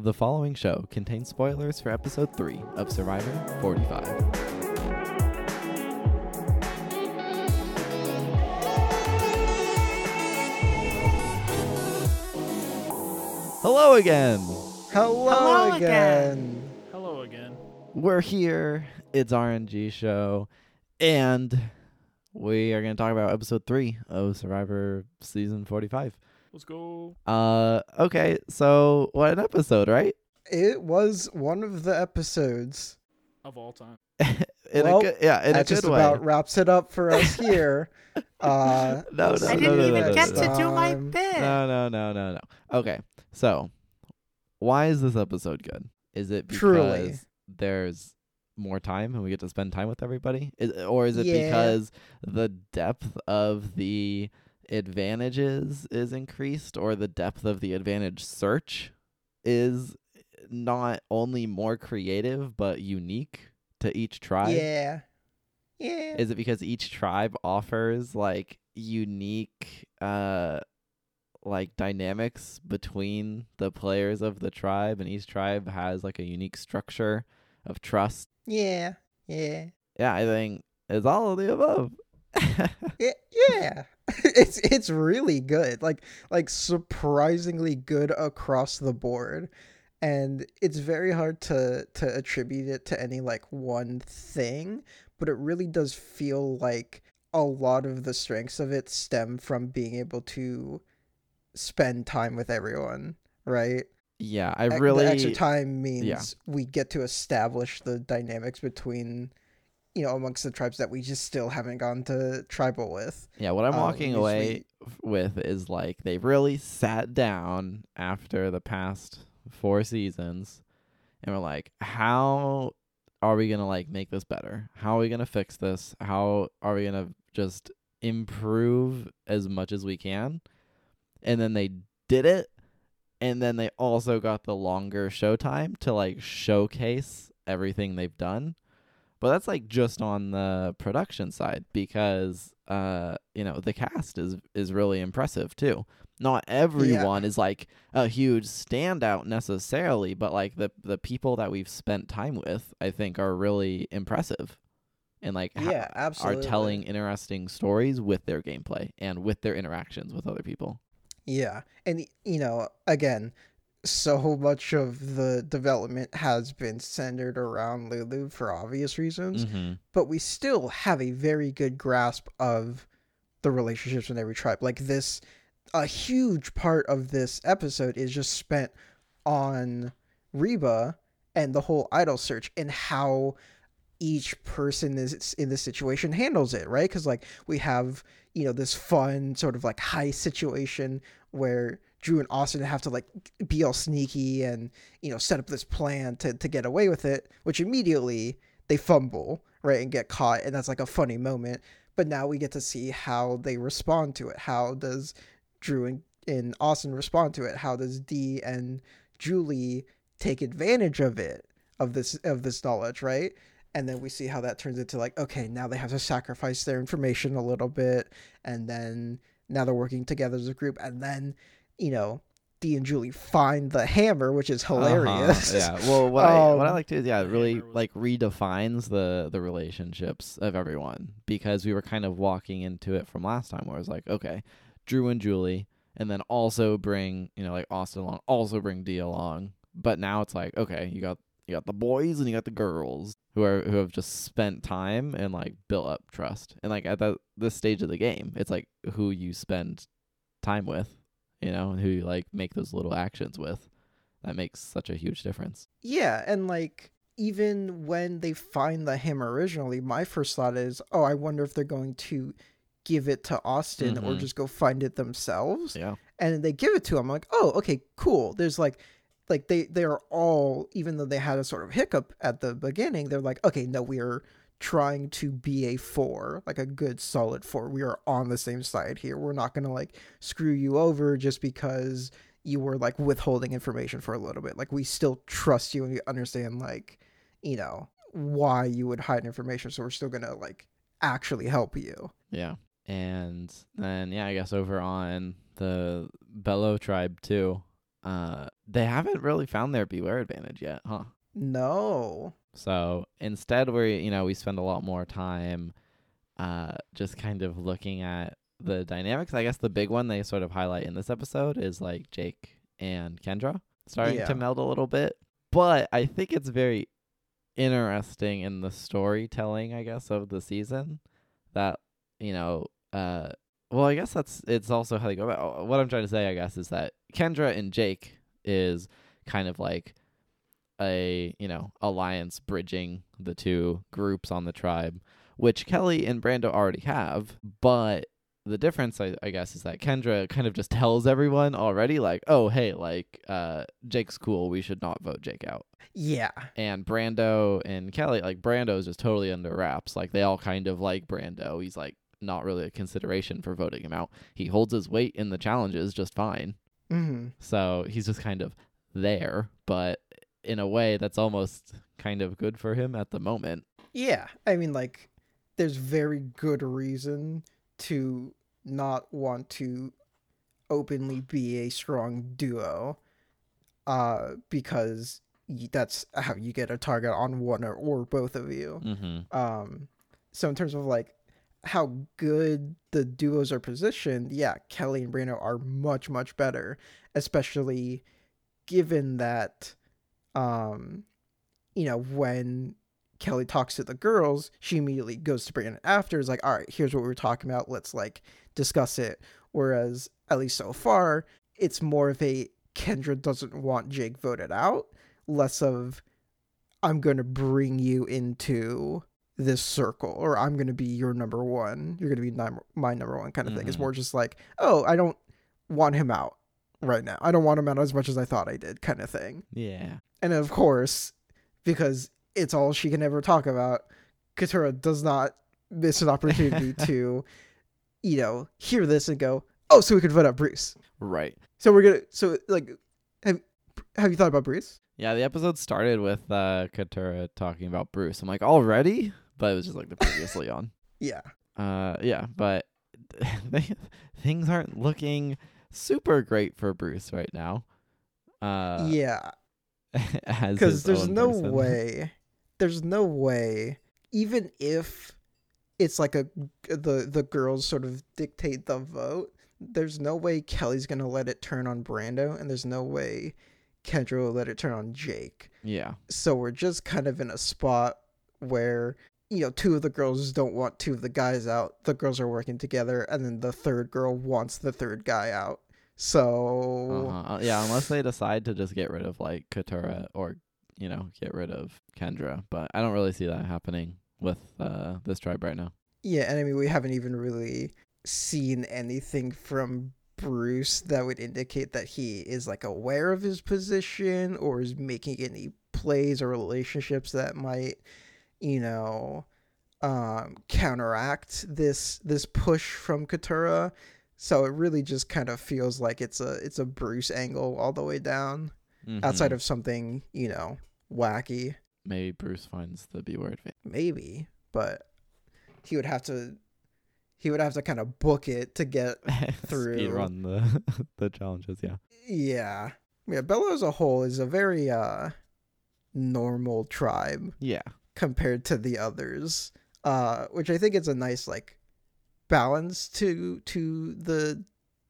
The following show contains spoilers for episode 3 of Survivor 45. Hello again. Hello, Hello again. again. Hello again. We're here. It's RNG show and we are going to talk about episode 3 of Survivor season 45. Let's go. Uh okay, so what an episode, right? It was one of the episodes. Of all time. in Well, a good, yeah, in a that good just way. about wraps it up for us here. uh, No, we'll no, I didn't no, you even no, get no, to do my bit. No, no, no, no, no. Okay, so why is this episode good? Is it because Truly. there's more time and we get to spend time with everybody, is, or is it Yeah. because the depth of the advantages is increased, or the depth of the advantage search is not only more creative but unique to each tribe? Yeah. Yeah. Is it because each tribe offers like unique uh like dynamics between the players of the tribe and each tribe has like a unique structure of trust? yeah. Yeah. Yeah, I think it's all of the above. Yeah. yeah. it's it's really good. Like like surprisingly good across the board. And it's very hard to to attribute it to any like one thing, but it really does feel like a lot of the strengths of it stem from being able to spend time with everyone, right? yeah, I really the extra time means yeah. we get to establish the dynamics between you know amongst the tribes that we just still haven't gone to tribal with. Yeah, what I'm Um, walking away with is like they've really sat down after the past four seasons and we're like, how are we gonna like make this better? How are we gonna fix this? How are we gonna just improve as much as we can? And then they did it and then they also got the longer show time to like showcase everything they've done. But that's like just on the production side because uh you know the cast is is really impressive too. Not everyone is like a huge standout necessarily, but like the the people that we've spent time with, I think are really impressive. And like ha- yeah, are telling interesting stories with their gameplay and with their interactions with other people. Yeah, and you know, again, so much of the development has been centered around Lulu for obvious reasons, Mm-hmm. but we still have a very good grasp of the relationships in every tribe. Like this, a huge part of this episode is just spent on Reba and the whole idol search and how each person is in this situation handles it, right? Because like we have you know this fun sort of like high situation where Drew and Austin have to like be all sneaky and you know set up this plan to to get away with it, which immediately they fumble right and get caught, and that's like a funny moment. But now we get to see how they respond to it. How does Drew and, and Austin respond to it? How does Dee and Julie take advantage of it of this of this knowledge, right? and then we see how that turns into like okay now they have to sacrifice their information a little bit and then now they're working together as a group and then you know Dee and Julie find the hammer which is hilarious Uh-huh. Yeah. Well, what I what I Um, like to is yeah, it really like redefines the the relationships of everyone because we were kind of walking into it from last time where it was like, okay, Drew and Julie, and then also bring you know like Austin along, also bring Dee along, but now it's like okay, you got you got the boys and you got the girls who are who have just spent time and like built up trust and like at that this stage of the game, it's like who you spend time with, you know, and who you like make those little actions with that makes such a huge difference. yeah and like even when they find the hammer originally my first thought is oh I wonder if they're going to give it to Austin or Mhm. just go find it themselves Yeah. and they give it to him I'm like oh okay cool there's like like they they are all even though they had a sort of hiccup at the beginning they're like okay no we are trying to be a four like a good solid four we are on the same side here we're not gonna like screw you over just because you were like withholding information for a little bit like we still trust you and we understand like you know why you would hide information so we're still gonna like actually help you Yeah. And then yeah, I guess over on the Belo tribe too, uh they haven't really found their beware advantage yet, huh? No. So instead, we you know we spend a lot more time, uh, just kind of looking at the dynamics. I guess the big one they sort of highlight in this episode is like Jake and Kendra starting Yeah. to meld a little bit. But I think it's very interesting in the storytelling, I guess, of the season that you know, uh, well, I guess that's it's also how they go about. What I'm trying to say, I guess, is that Kendra and Jake is kind of like a you know alliance bridging the two groups on the tribe, which Kellie and Brando already have. But the difference, I, I guess, is that Kendra kind of just tells everyone already, like, oh hey, like uh, Jake's cool, we should not vote Jake out. Yeah. And Brando and Kellie, like Brando is just totally under wraps. Like they all kind of like Brando. He's like not really a consideration for voting him out. He holds his weight in the challenges just fine. hmm So he's just kind of there, but in a way that's almost kind of good for him at the moment. Yeah. I mean, like, there's very good reason to not want to openly be a strong duo, uh, because that's how you get a target on one or, or both of you. Mm-hmm. Um, so in terms of like how good the duos are positioned, yeah, Kellie and Brando are much much better, especially given that, um, you know when Kellie talks to the girls, she immediately goes to Brandon after. Is like, all right, here's what we were talking about. Let's like discuss it. Whereas at least so far, it's more of a Kendra doesn't want Jake voted out, less of I'm going to bring you into this circle or I'm going to be your number one. You're going to be my number one kind of thing. It's Mhm. more just like, oh, I don't want him out right now. I don't want him out as much as I thought I did kind of thing. Yeah. And of course, because it's all she can ever talk about, Katurah does not miss an opportunity to, you know, hear this and go, oh, so we could vote out Bruce. Right. So we're gonna, so like, have have you thought about Bruce? Yeah, the episode started with uh Katurah talking about Bruce. I'm like, already? But it was just like the previously on. Yeah. Uh yeah, but things aren't looking super great for Bruce right now. Uh yeah. Because there's no person. way, there's no way, even if it's like a the the girls sort of dictate the vote. There's no way Kellie's gonna let it turn on Brando, and there's no way Kendra will let it turn on Jake. Yeah. So we're just kind of in a spot where you know two of the girls don't want two of the guys out. The girls are working together, and then the third girl wants the third guy out. So Uh-huh. Uh, Yeah, unless they decide to just get rid of like Katurah or you know, get rid of Kendra, but I don't really see that happening with uh this tribe right now. Yeah, and I mean we haven't even really seen anything from Bruce that would indicate that he is like aware of his position or is making any plays or relationships that might, you know, um counteract this this push from Katurah. So it really just kind of feels like it's a it's a Bruce angle all the way down outside Mhm. of something, you know, wacky. maybe Bruce finds the B word. maybe, but he would have to he would have to kind of book it to get Through. Speed run the the challenges, yeah. yeah. Yeah, Belo as a whole is a very uh normal tribe Yeah. compared to the others. Uh which I think is a nice like balance to to the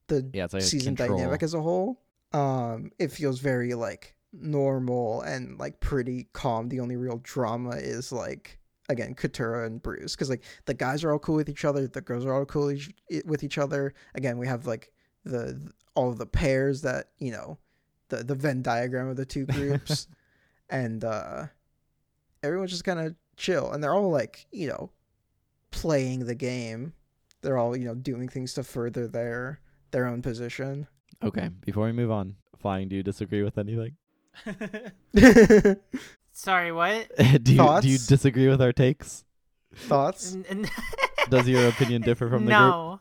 the Yeah, like season dynamic as a whole. Um, it feels very like normal and like pretty calm. The only real drama is like again Katurah and Bruce because like the guys are all cool with each other, the girls are all cool each- with each other. Again, we have like the all of the pairs that you know the the Venn diagram of the two groups, and uh everyone's just kind of chill, and they're all like you know playing the game. They're all you know doing things to further their their own position. Okay, before we move on, Flying, do you disagree with anything? Sorry, what? do you do you disagree with our takes? Thoughts? N- n- Does your opinion differ from the no.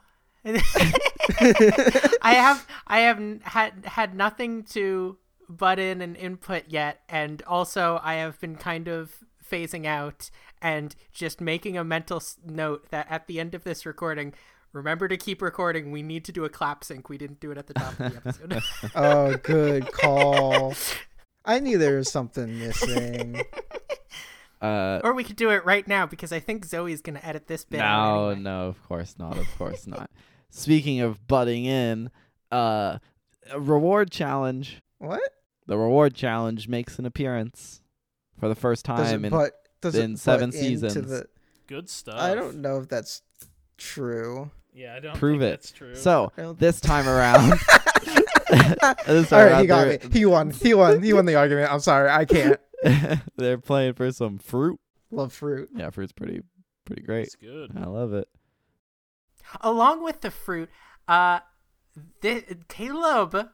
I have I have had had nothing to butt in and input yet, and also I have been kind of phasing out and just making a mental note that at the end of this recording, Remember to keep recording. We need to do a clap sync. We didn't do it at the top of the episode. Oh, good call. I knew there was something missing. Uh, or we could do it right now because I think Zoe's gonna edit this bit. no, anyway. no, of course not. Of course not. Speaking of butting in, uh, a reward challenge. What? The reward challenge makes an appearance for the first Does time it in but does in it seven seasons. The, Good stuff. I don't know if that's true. Yeah, I don't Prove think it. that's true. So this time around, this All time right, he got around me. He won. He won. He won the argument. I'm sorry. I can't. they're, they're playing for some fruit. Love fruit. Yeah, fruit's pretty pretty great. it's good. I love it. Along with the fruit, uh, thi- Kaleb,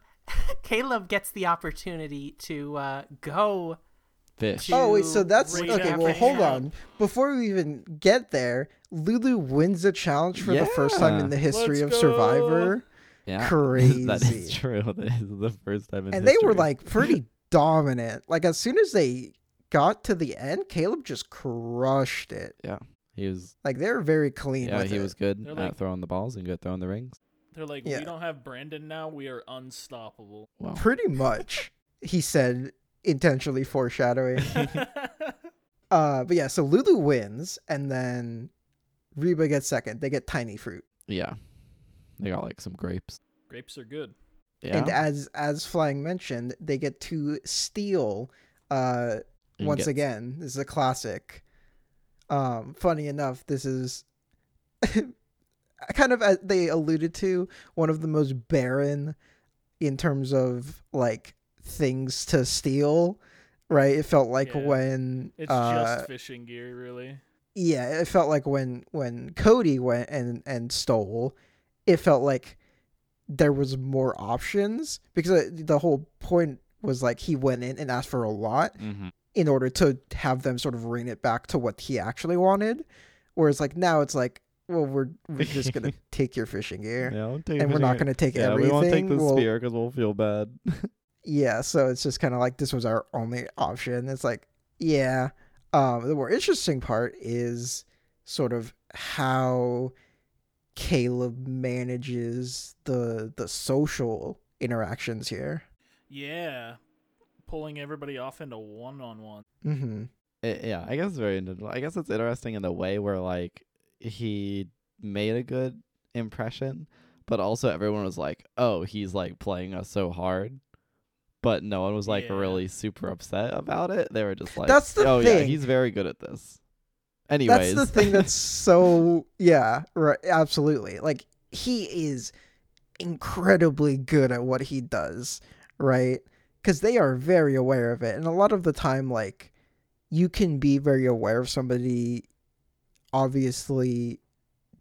Kaleb gets the opportunity to uh, go. Fish. Oh wait, so that's Reach okay. Well, hold help. on. Before we even get there, Lulu wins a challenge for the first time in the history Let's of go. Survivor, Yeah, crazy. that is true. That is the first time in and they were like pretty dominant. Like as soon as they got to the end, Kaleb just crushed it. Yeah, he was. Like they were very clean. Yeah, with he it. was good They're at like- throwing the balls and good throwing the rings. They're like, Yeah. we don't have Brandon now. We are unstoppable. Wow. pretty much. He said intentionally foreshadowing. Uh, but yeah, so Lulu wins, and then Reba gets second. They get tiny fruit, Yeah, they got like some grapes. Grapes are good. Yeah. and as as Flying mentioned, they get to steal. Uh, and once get- again, this is a classic. Um, funny enough, this is kind of as they alluded to one of the most barren in terms of like things to steal. Right, it felt like Yeah. when It's uh, just fishing gear, really. yeah it felt like when when cody went and and stole it felt like there was more options because uh, the whole point was like he went in and asked for a lot Mhm. in order to have them sort of rein it back to what he actually wanted whereas like now it's like well we're we're just gonna take your fishing gear Yeah, I'll take and we're not gonna take Yeah, everything we won't take the We'll- spear because we'll feel bad. yeah so it's just kind of like this was our only option it's like yeah um the more interesting part is sort of how kaleb manages the the social interactions here Yeah. Pulling everybody off into one on one. mm-hmm It- yeah, I guess it's very. inter- I guess it's interesting in the way where like he made a good impression, but also everyone was like, "Oh, he's like playing us so hard," but no one was like Yeah. really super upset about it. They were just like, That's the "Oh yeah, he's very good at this." Anyways, that's the thing that's so yeah right absolutely like he is incredibly good at what he does right because they are very aware of it and a lot of the time like you can be very aware of somebody obviously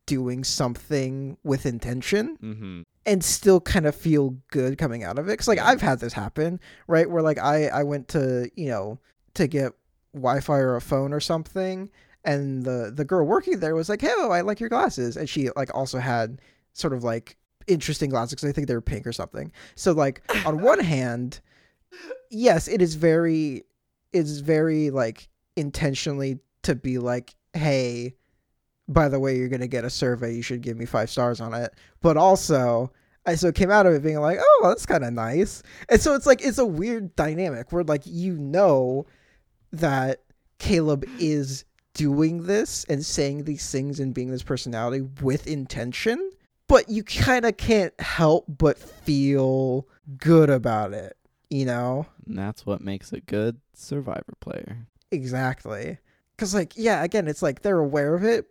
doing something with intention mm-hmm. and still kind of feel good coming out of it. Cause like I've had this happen, right? Where like I I went to you know to get Wi-Fi or a phone or something, and the the girl working there was like, "Hey, oh, I like your glasses," and she like also had sort of like interesting glasses because I think they were pink or something. So like on one hand, yes, it is very it's very like intentionally to be like, "Hey." By the way, you're gonna get a survey. You should give me five stars on it. But also, I so came out of it being like, oh, that's kind of nice. And so it's like it's a weird dynamic where like you know that Kaleb is doing this and saying these things and being this personality with intention, but you kind of can't help but feel good about it, you know? and that's what makes a good survivor player. Exactly. Cuz like yeah, again, it's like they're aware of it,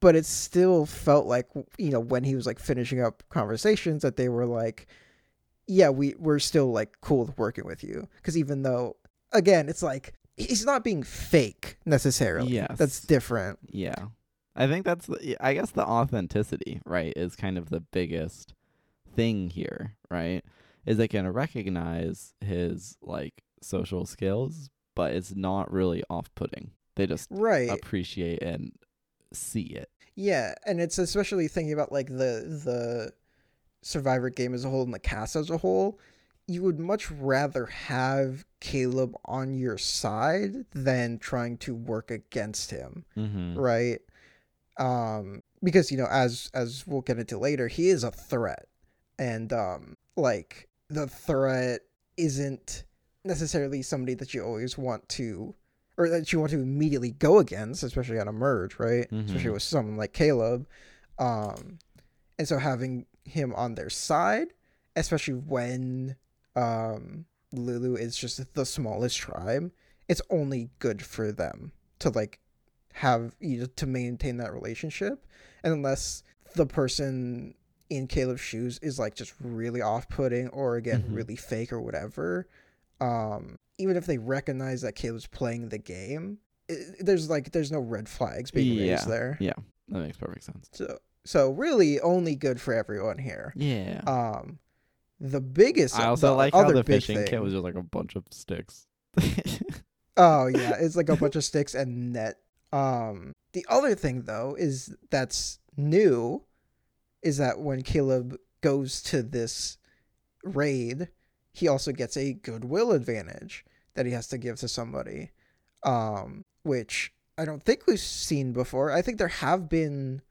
but it still felt like you know when he was like finishing up conversations that they were like yeah, we we're still like cool with working with you cuz even though again, it's like he's not being fake necessarily. yeah That's different. Yeah. I think that's the, I guess the authenticity, right, is kind of the biggest thing here, right? Is they can recognize his like social skills, but it's not really off-putting. They just Right. appreciate and see it. Yeah, and it's especially thinking about like the the survivor game as a whole and the cast as a whole. You would much rather have Kaleb on your side than trying to work against him, Mm-hmm. right? Um, because you know as as we'll get into later he is a threat and um like the threat isn't necessarily somebody that you always want to or that you want to immediately go against especially on a merge right especially Mhm. with someone like kaleb um and so having him on their side especially when um lulu is just the smallest tribe it's only good for them to like have you know, to maintain that relationship and unless the person in Kaleb's shoes is like just really off-putting or again Mhm. really fake or whatever um even if they recognize that Kaleb's playing the game it, there's like there's no red flags being Yeah. raised there Yeah, that makes perfect sense. so so really only good for everyone here Yeah. um the biggest I also the like how the fishing thing- kit was just like a bunch of sticks. Oh yeah, it's like a bunch of sticks and net. Um the other thing though is that's new is that when Kaleb goes to this raid, he also gets a goodwill advantage that he has to give to somebody. Um which I don't think we've seen before. I think there have been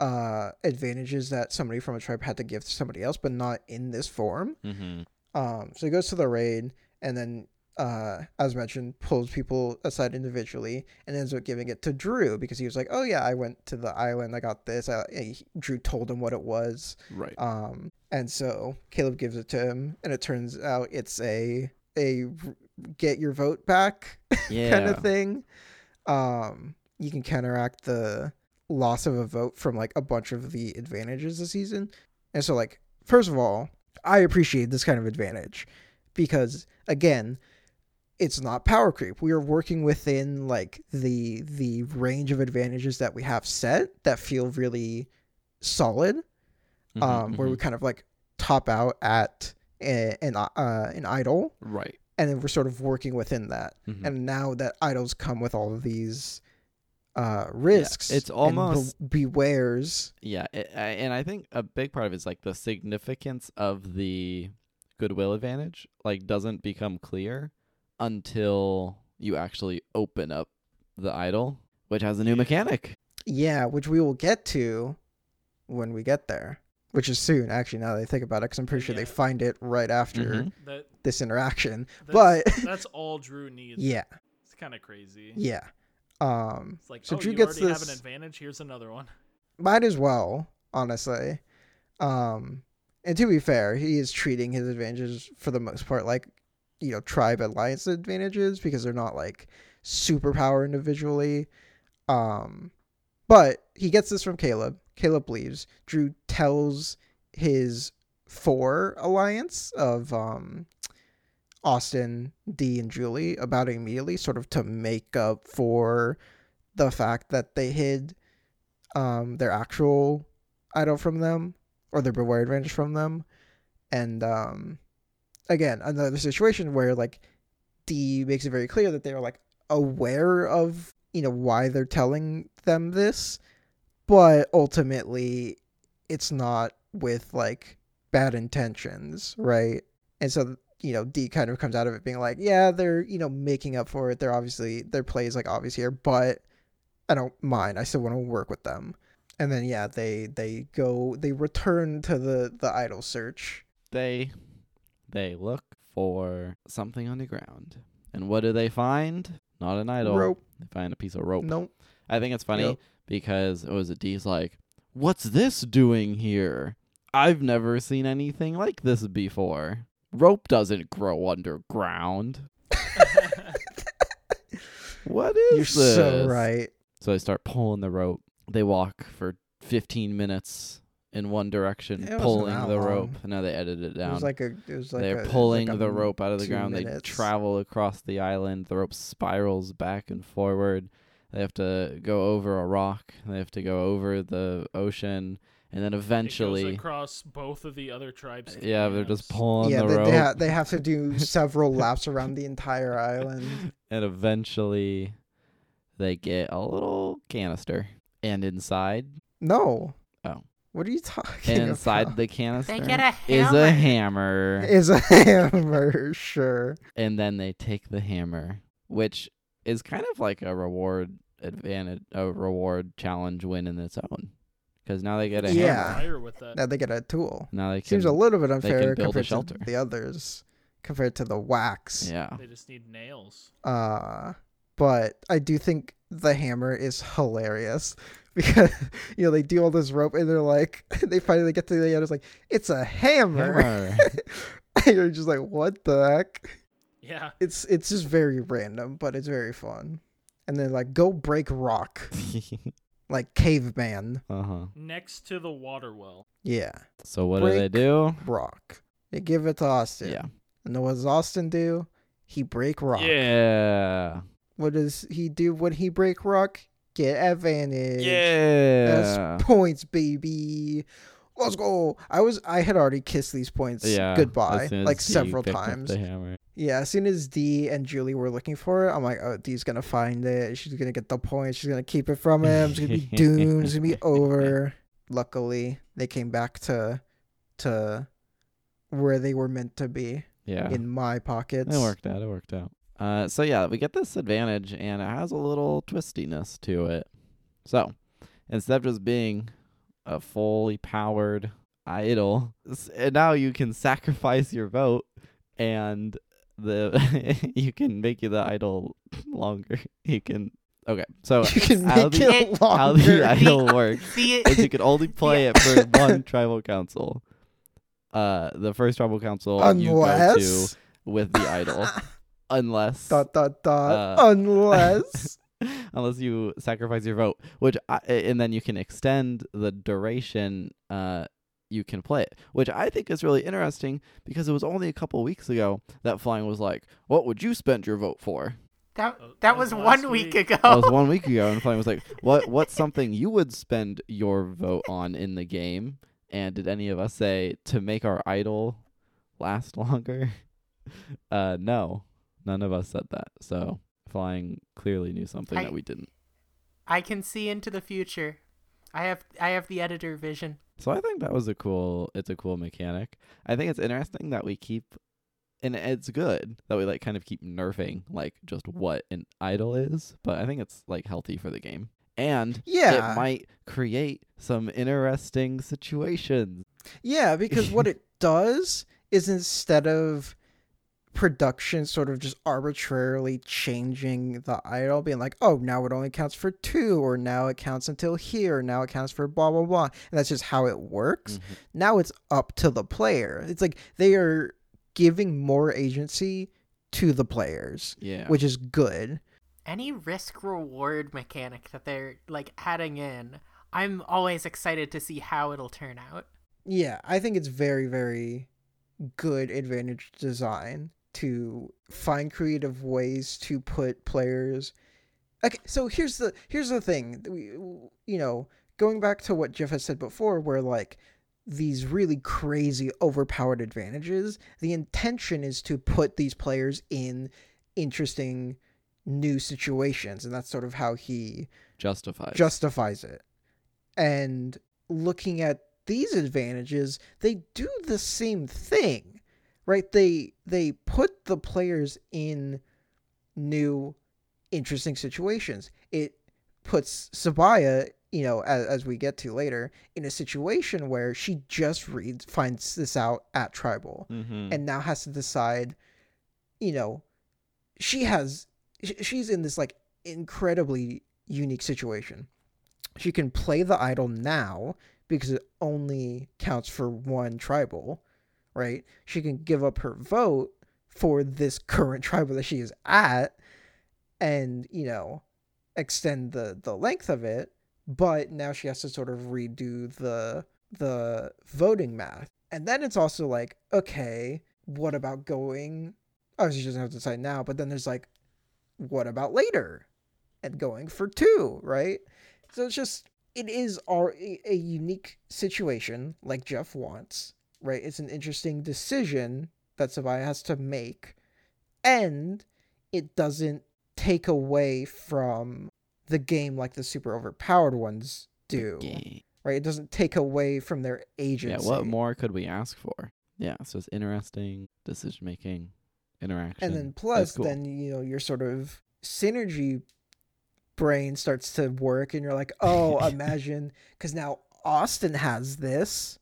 uh advantages that somebody from a tribe had to give to somebody else, but not in this form. mm-hmm. Um, so he goes to the raid and then, uh, as mentioned, pulls people aside individually and ends up giving it to Drew because he was like, "Oh yeah, I went to the island, I got this." I, he- Drew told him what it was, Right. um, and so Kaleb gives it to him, and it turns out it's a a get your vote back yeah. kind of thing. Um, you can counteract the loss of a vote from like a bunch of the advantages this season. And so like first of all, I appreciate this kind of advantage because again, it's not power creep. We are working within like the the range of advantages that we have set that feel really solid. Mhm, Um, where we mhm. kind of like top out at an uh, an idol, right. and then we're sort of working within that Mhm. and now that idols come with all of these uh risks it's and almost- be- bewares Yeah, it, and I think a big part of it is like the significance of the goodwill advantage like doesn't become clear until you actually open up the idol, which has a new mechanic. yeah which we will get to when we get there which is soon actually now that i think about it because i'm pretty sure they find it right after Mhm. That this interaction that's, But- that's all Drew needs. yeah It's kind of crazy. yeah um It's like, So oh, Drew you gets already have an advantage. Here's another one. might as well honestly um and to be fair he is treating his advantages for the most part like you know tribe alliance advantages because they're not like superpower individually um but he gets this from kaleb kaleb leaves. Drew tells his four alliance of um austin dee and julie about it immediately sort of to make up for the fact that they hid um their actual idol from them or their beware advantage from them. And um again another situation where like dee makes it very clear that they're like aware of you know why they're telling them this but ultimately it's not with like bad intentions right and so you know dee kind of comes out of it being like yeah they're you know making up for it they're obviously their play is like obvious here but i don't mind i still want to work with them and then yeah they they go they return to the the idol search They they look for something on the ground. And what do they find? Not an idol. rope They find a piece of rope. nope I think it's funny Yep. Because it was a Dee's like, "What's this doing here? I've never seen anything like this before. Rope doesn't grow underground. What is you're this?" so right So they start pulling the rope. They walk for 15 minutes in one direction, It pulling the rope. Now they edited it down. it was like a it was like They're a- pulling like the rope out of the ground. They travel across the island. The rope spirals back and forward. They have to go over a rock. They have to go over the ocean, and then it goes eventually, across both of the other tribes. yeah, they're just pulling yeah the they, rope, they, ha- they have to do several laps around the entire island and eventually, they get a little canister, and inside, no Oh. what are you talking and inside about? the canister They get a is a hammer, is a hammer sure and then they take the hammer, which is kind of like a reward advantage, a reward challenge win in its own. because now they get a Yeah. hammer. With that. Now they get a tool. Now they can. Seems a little bit unfair build a compared shelter. to the others, compared to the wax. yeah. They just need nails. Uh, but I do think the hammer is hilarious because you know they do all this rope and they're like they finally get to the end. It's like it's a hammer. Hammer. and you're just like, what the heck? Yeah. It's it's just very random, but it's very fun. And then like go break rock like caveman. uh huh. Next to the water well. Yeah, So what do they Break do? rock. They give it to Austin. Yeah. And then what does Austin do? He break rock. Yeah. What does he do when he break rock? Get advantage. Yeah. That's points, baby. Let's go. I was I had already kissed these points yeah. goodbye like he several times. Yeah, as soon as Dee and Julie were looking for it, I'm like, oh, Dee's gonna find it. She's gonna get the point. She's gonna keep it from him. It's gonna be doomed. It's gonna be over. Luckily, they came back to to where they were meant to be Yeah. in my pockets. It worked out. It worked out. Uh, so yeah, we get this advantage, and it has a little twistiness to it. So instead of just being a fully powered idol, and now you can sacrifice your vote, and the you can make you the idol longer. You can okay. So You can how make the, it how the idol works See, is you can only play it for one tribal council. Uh, the first tribal council you go to Unless with the idol, unless dot dot dot Uh, unless unless you sacrifice your vote, which I, and then you can extend the duration uh you can play it, which I think is really interesting because it was only a couple weeks ago that flying was like, "What would you spend your vote for?" that Uh, that was one week, week. ago. That was one week ago, and flying was like, "What? What's something you would spend your vote on in the game?" And did any of us say to make our idol last longer? Uh, no, none of us said that. So flying clearly knew something I- that we didn't. I can see into the future. I have I have the editor vision. So I think that was a cool. It's a cool mechanic. I think it's interesting that we keep, and it's good that we like kind of keep nerfing like just what an idol is. But I think it's like healthy for the game, and yeah it might create some interesting situations. Yeah, because what it does is instead of production sort of just arbitrarily changing the idol, being like, oh, now it only counts for two, or now it counts until here, now it counts for blah, blah, blah. And that's just how it works. Mhm. Now it's up to the player. It's like they are giving more agency to the players, Yeah, which is good. Any risk reward mechanic that they're like adding in, I'm always excited to see how it'll turn out. Yeah, I think it's very, very good advantage design to find creative ways to put players. Okay, so here's the here's the thing. We, you know, going back to what Jeff has said before, where like these really crazy overpowered advantages, the intention is to put these players in interesting new situations, and that's sort of how he justifies. justifies it. And looking at these advantages, they do the same thing, right? They they put the players in new, interesting situations. It puts Sabiyah, you know, as, as we get to later, in a situation where she just reads finds this out at tribal mm-hmm. and now has to decide you know she has she's in this like incredibly unique situation she can play the idol now because it only counts for one tribal right? She can give up her vote for this current tribal that she is at and you know extend the the length of it but now she has to sort of redo the the voting math. And then it's also like okay what about going obviously she doesn't have to decide now but then there's like what about later and going for two right? So it's just it is our, a, a unique situation like jeff wants right it's an interesting decision that Sabiyah has to make and it doesn't take away from the game like the super overpowered ones do right it doesn't take away from their agency Yeah, what more could we ask for? Yeah, so it's interesting decision making, interaction. and then plus cool. then you know your sort of synergy brain starts to work and you're like oh imagine because now Austin has this,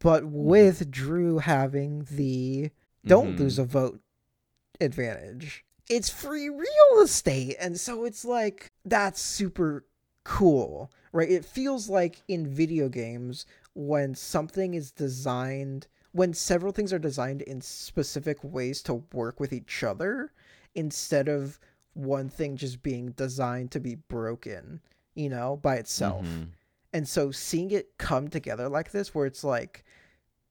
but with Drew having the don't Mhm. lose a vote advantage. It's free real estate. And so it's like, that's super cool, right? It feels like in video games when something is designed, when several things are designed in specific ways to work with each other instead of one thing just being designed to be broken, you know, by itself. Mhm. And so seeing it come together like this, where it's like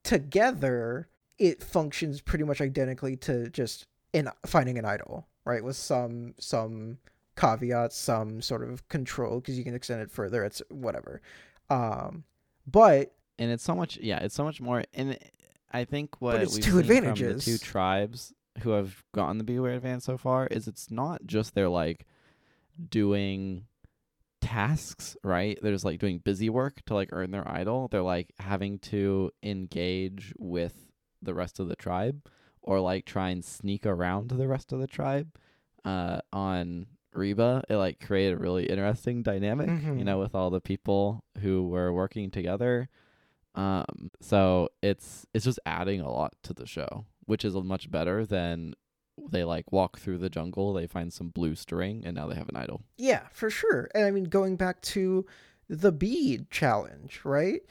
together, it functions pretty much identically to just in finding an idol, right? With some some caveats, some sort of control because you can extend it further. It's whatever. Um, but and it's so much yeah it's so much more and i think what it's we've two seen advantages. from the two tribes who have gotten the beware advance so far is it's not just they're like doing tasks right they're just like doing busy work to like earn their idol they're like having to engage with the rest of the tribe or like try and sneak around the rest of the tribe uh on Reba, it like created a really interesting dynamic, Mhm. you know, with all the people who were working together. Um, so it's it's just adding a lot to the show, which is much better than they like walk through the jungle, they find some blue string, and now they have an idol. Yeah, for sure. And I mean, going back to the bead challenge, right?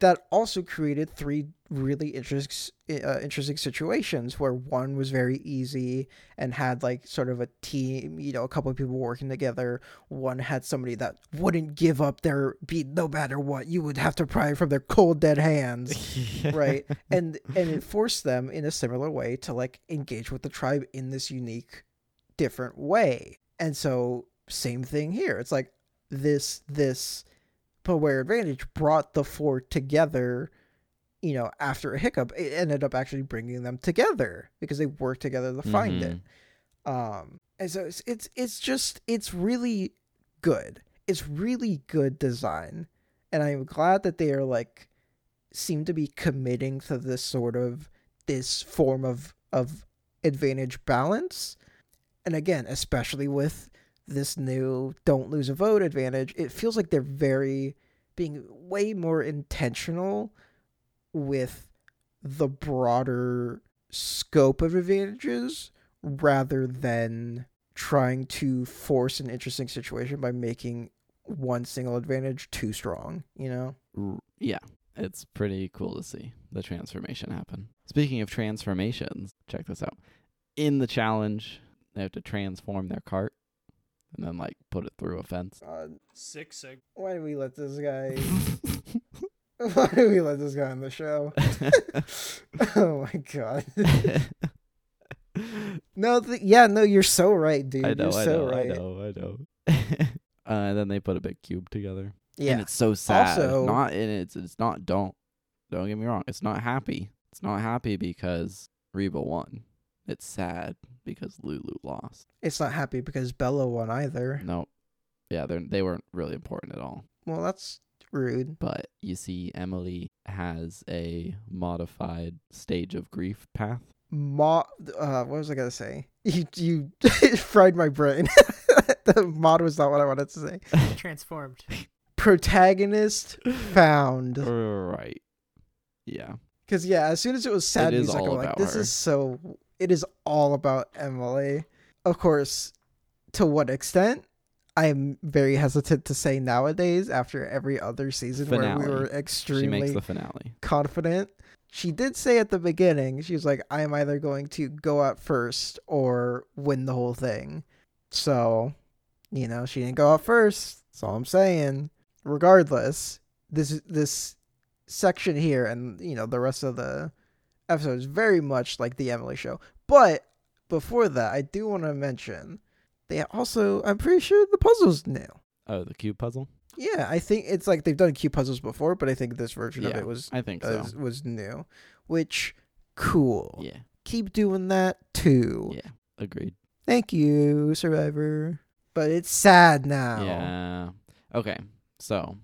That also created three really interest, uh, interesting situations where one was very easy and had like sort of a team, you know, a couple of people working together. One had somebody that wouldn't give up their beat no matter what. You would have to pry from their cold dead hands. right and and it forced them in a similar way to like engage with the tribe in this unique different way and so same thing here it's like this this beware advantage brought the four together you know after a hiccup it ended up actually bringing them together because they worked together to find it. Um and so it's, it's it's just it's really good. It's really good design. And i'm glad that they are like seem to be committing to this sort of this form of of advantage balance. And again especially with this new don't lose a vote advantage it feels like they're very being way more intentional with the broader scope of advantages rather than trying to force an interesting situation by making one single advantage too strong you know yeah, it's pretty cool to see the transformation happen. Speaking of transformations, check this out. In the challenge, they have to transform their cart and then like put it through a fence. God, Six sig. why do we let this guy why do we let this guy on the show oh my god no th- yeah no you're so right dude I know, you're I so know, right I know, I know. uh, and then they put a big cube together. yeah And it's so sad. Also- not and it's it's not don't don't get me wrong. It's not happy. It's not happy because Reba won. It's sad because Lulu lost. it's not happy because belo won either No. Yeah, they they weren't really important at all. well that's rude But you see Emily has a modified stage of grief path. mod uh what was i gonna say you you fried my brain the mod was not what i wanted to say Transformed. protagonist found Right. Yeah. Because yeah, as soon as it was sad is music, I'm like, this her. is so. It is all about Emily. Of course, to what extent? I'm very hesitant to say nowadays. After every other season where we Finale. were extremely finale. confident, she did say at the beginning, she was like, "I'm either going to go out first or win the whole thing." So, you know, she didn't go out first. That's all I'm saying. Regardless, this this section here and you know the rest of the episode is very much like the Emily show. But before that, I do want to mention they also I'm pretty sure the puzzle's new. Oh, the cube puzzle? Yeah, I think it's like they've done cube puzzles before, but I think this version of it was I think so. was, was new, which cool. Yeah. Keep doing that too. Yeah. Agreed. Thank you, Survivor. But it's sad now. Yeah. Okay. So,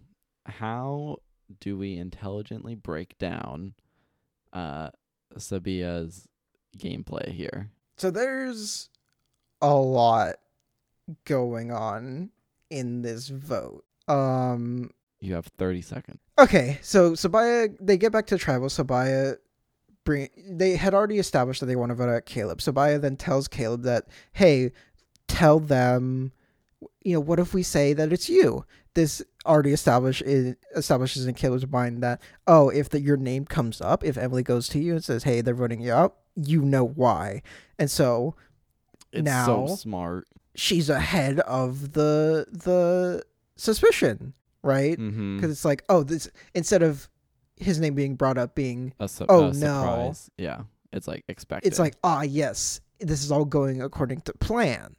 how do we intelligently break down uh Sabiyah's gameplay here? So there's a lot going on in this vote. Um You have 30 seconds. Okay, so Sabiyah, they get back to tribal. Sabiyah bring. They had already established that they want to vote out Kaleb. Sabiyah then tells Kaleb that, hey, tell them, you know, what if we say that it's you? This already established it establishes in Kaleb's mind that, oh, if the, your name comes up, if Emily goes to you and says, hey, they're voting you out, you know why. And so It's Now- so smart. she's ahead of the the suspicion, right? Mm-hmm. because it's like oh this instead of his name being brought up being A su- oh, no. surprise. Yeah, it's like expected. it's like ah yes this is all going according to plan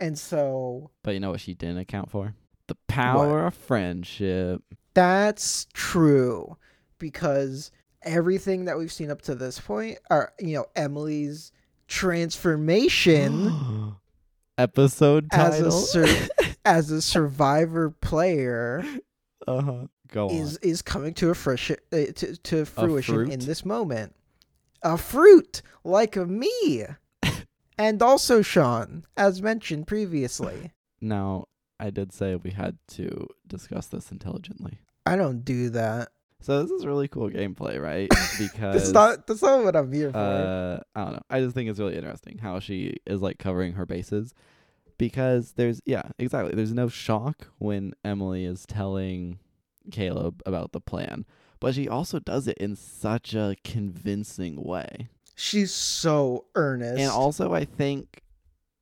and so but you know what she didn't account for? The power of friendship. that's true because everything that we've seen up to this point are you know emily's transformation Episode as a title. sur- as a survivor player uh huh. Go on. is is coming to a fresh uh, to, to fruition in this moment. A fruit like me, and also Sean, as mentioned previously. now, I did say we had to discuss this intelligently. I don't do that. So this is really cool gameplay, right? Because That's not that's not what I'm here for. uh, I don't know. I just think it's really interesting how she is like covering her bases because there's yeah, exactly. There's no shock when Emily is telling Kaleb about the plan, but she also does it in such a convincing way. She's so earnest. And also I think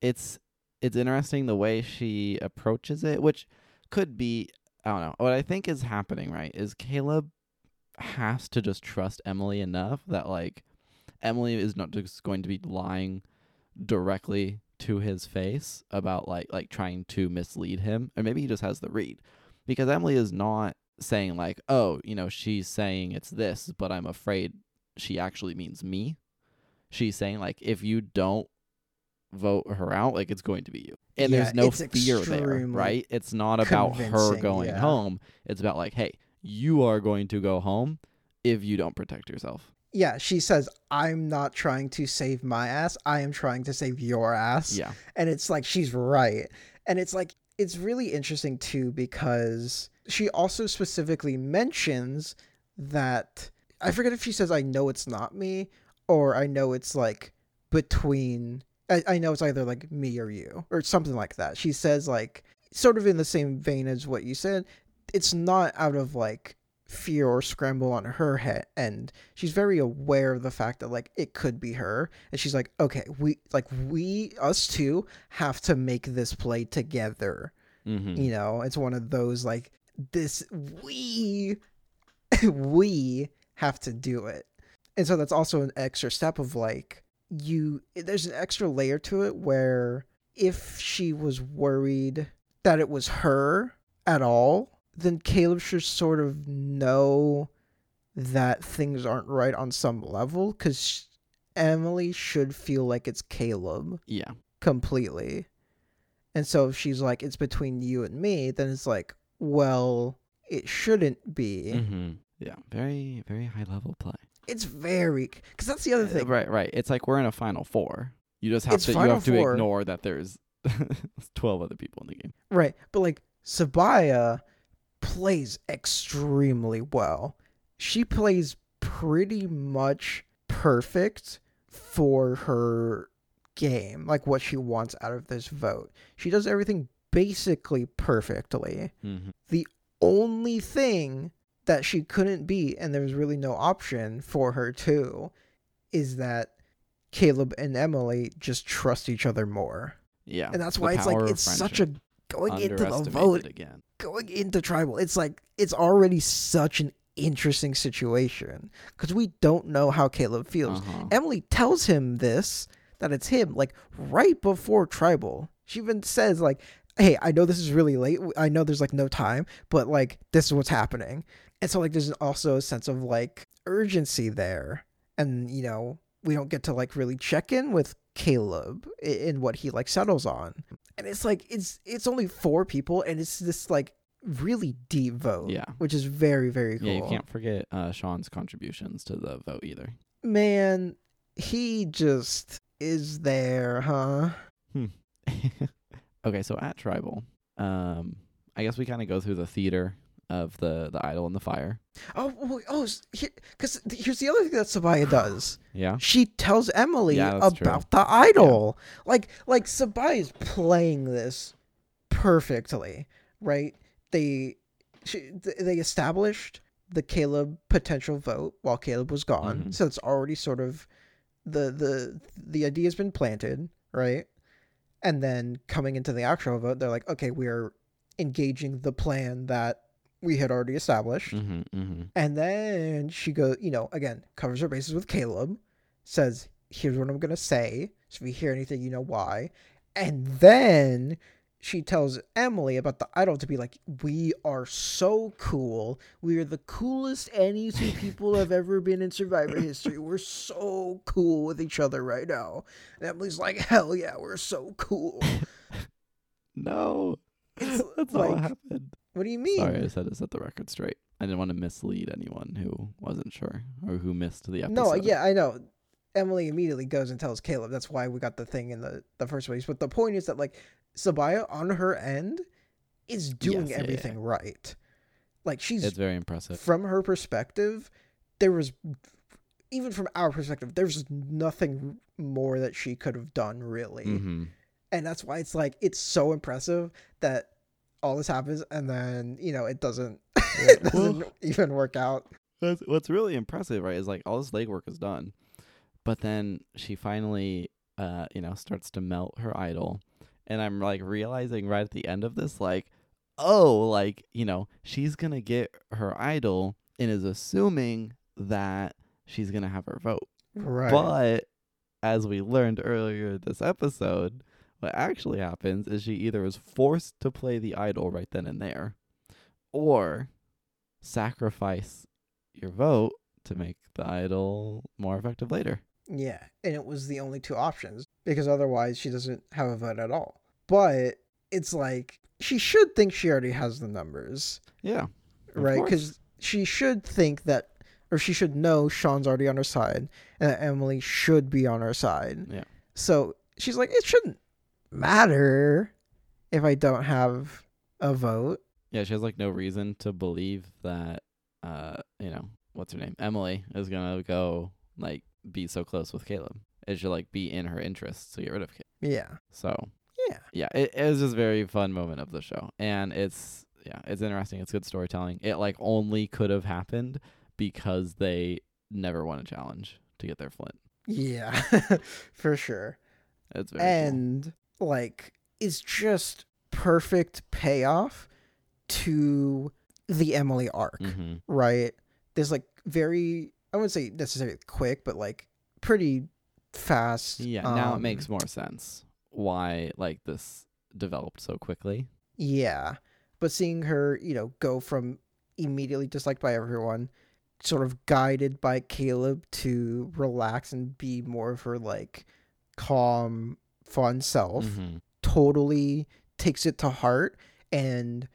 it's it's interesting the way she approaches it, which could be I don't know. What I think is happening, right, is Kaleb has to just trust Emily enough that like Emily is not just going to be lying directly to his face about like like trying to mislead him or maybe he just has the read because Emily is not saying like oh you know she's saying it's this but I'm afraid she actually means me she's saying like if you don't vote her out like it's going to be you and Yeah, there's no fear there right it's not about her going yeah. home it's about like hey you are going to go home if you don't protect yourself yeah, she says, "I'm not trying to save my ass. I am trying to save your ass." yeah and it's like she's right and it's like it's really interesting too because she also specifically mentions that i forget if she says i know it's not me or i know it's like between i, I know it's either like me or you or something like that. She says like sort of in the same vein as what you said it's not out of like fear or scramble on her head and she's very aware of the fact that like it could be her and she's like okay we like we us two have to make this play together. Mm-hmm. you know it's one of those like this we we have to do it and so that's also an extra step of like you there's an extra layer to it where if she was worried that it was her at all then kaleb should sort of know that things aren't right on some level because emily should feel like it's kaleb yeah completely. And so if she's like, it's between you and me, then it's like, well, it shouldn't be. mm-hmm. yeah very very high level play It's very, because that's the other Uh, thing. Right, right. It's like we're in a final four. You just have It's to you have to Four. ignore that there's twelve other people in the game. Right. But like, Sabiyah plays extremely well. She plays pretty much perfect for her game, like what she wants out of this vote. She does everything basically perfectly. Mm-hmm. only thing that she couldn't beat, and there was really no option for her to, is that Kaleb and Emily just trust each other more. Yeah, And that's why it's like it's such a going into the vote, again. going into tribal. It's like it's already such an interesting situation because we don't know how Kaleb feels. Uh-huh. Emily tells him this that it's him like right before tribal. She even says like, "Hey, I know this is really late. I know there's like no time, but like this is what's happening." And so like there's also a sense of like urgency there. And you know, we don't get to like really check in with Kaleb in what he like settles on. And it's like it's it's only four people and it's this like really deep vote. Yeah. Which is very very cool. Yeah, you can't forget uh, Sean's contributions to the vote either. Man, he just is there, huh? okay, so at tribal, um, I guess we kind of go through the theater of the the idol in the fire. Oh, oh, because here's the other thing that Sabiyah does. Yeah. She tells Emily Yeah, that's true. about the idol. Like, like Sabiyah is playing this perfectly, right? They, she, they established the Kaleb potential vote while Kaleb was gone, Mhm. so it's already sort of the the the idea's been planted, right? And then coming into the actual vote, they're like, okay, we are engaging the plan that we had already established. Mm-hmm, mm-hmm. And then she goes, you know, again, covers her bases with Kaleb, says, here's what I'm going to say. So if you hear anything, you know why. And then she tells Emily about the idol to be like, we are so cool. We are the coolest any two people have ever been in Survivor history. We're so cool with each other right now. And Emily's like, hell yeah, we're so cool. No, It's that's not what happened. What do you mean? Sorry, I just had to set the record straight. I didn't want to mislead anyone who wasn't sure or who missed the episode. No, yeah, I know. Emily immediately goes and tells Kaleb. That's why we got the thing in the, the first place. But the point is that like Sabiyah on her end is doing Yes, yeah, yeah, everything right. Like she's it's very impressive. from her perspective, there was even from our perspective, there's nothing more that she could have done really. Mm-hmm. And that's why it's like it's so impressive that all this happens and then, you know, it doesn't it doesn't Well- even work out. That's, what's really impressive, right, is like all this legwork is done, but then she finally, uh, you know, starts to melt her idol, and I'm like realizing right at the end of this, like, oh, like you know, she's gonna get her idol and is assuming that she's gonna have her vote, Right. but as we learned earlier this episode, what actually happens is she either is forced to play the idol right then and there, or sacrifice your vote to make the idol more effective later. Yeah, and it was the only two options because otherwise she doesn't have a vote at all. But it's like she should think she already has the numbers, Yeah. Right? Because she should think that, or she should know Sean's already on her side and that Emily should be on her side. Yeah. So she's like, it shouldn't matter if I don't have a vote. Yeah, she has like no reason to believe that uh, you know, what's her name? Emily is gonna go like be so close with Kaleb. It should like be in her interest to get rid of Kaleb. Yeah. So Yeah. yeah, it, it was just a very fun moment of the show. And it's yeah, it's interesting. It's good storytelling. It like only could have happened because they never won a challenge to get their Flint. Yeah, for sure. It's very cool. Like is just perfect payoff to the Emily arc, Mhm. right? There's like very I wouldn't say necessarily quick, but like pretty fast. Yeah, now it um, makes more sense why like this developed so quickly. Yeah. But seeing her, you know, go from immediately disliked by everyone, sort of guided by Kaleb to relax and be more of her like calm, fun self. Mhm. totally takes it to heart and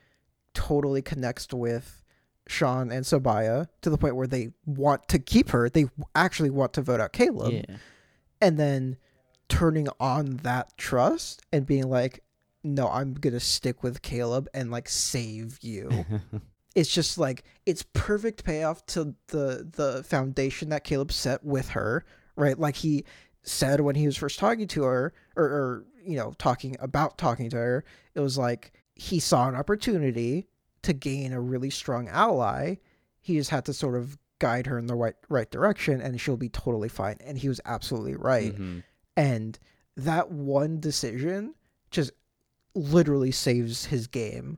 totally connects with Sean and Sabiyah to the point where they want to keep her. They actually want to vote out Kaleb. Yeah. And then turning on that trust and being like, no, I'm going to stick with Kaleb and like save you. it's just like it's perfect payoff to the the foundation that Kaleb set with her, right? Like he said when he was first talking to her, or, or you know, talking about talking to her, it was like he saw an opportunity to gain a really strong ally. He just had to sort of guide her in the right right direction, and she'll be totally fine. And he was absolutely right. Mhm. And that one decision just literally saves his game.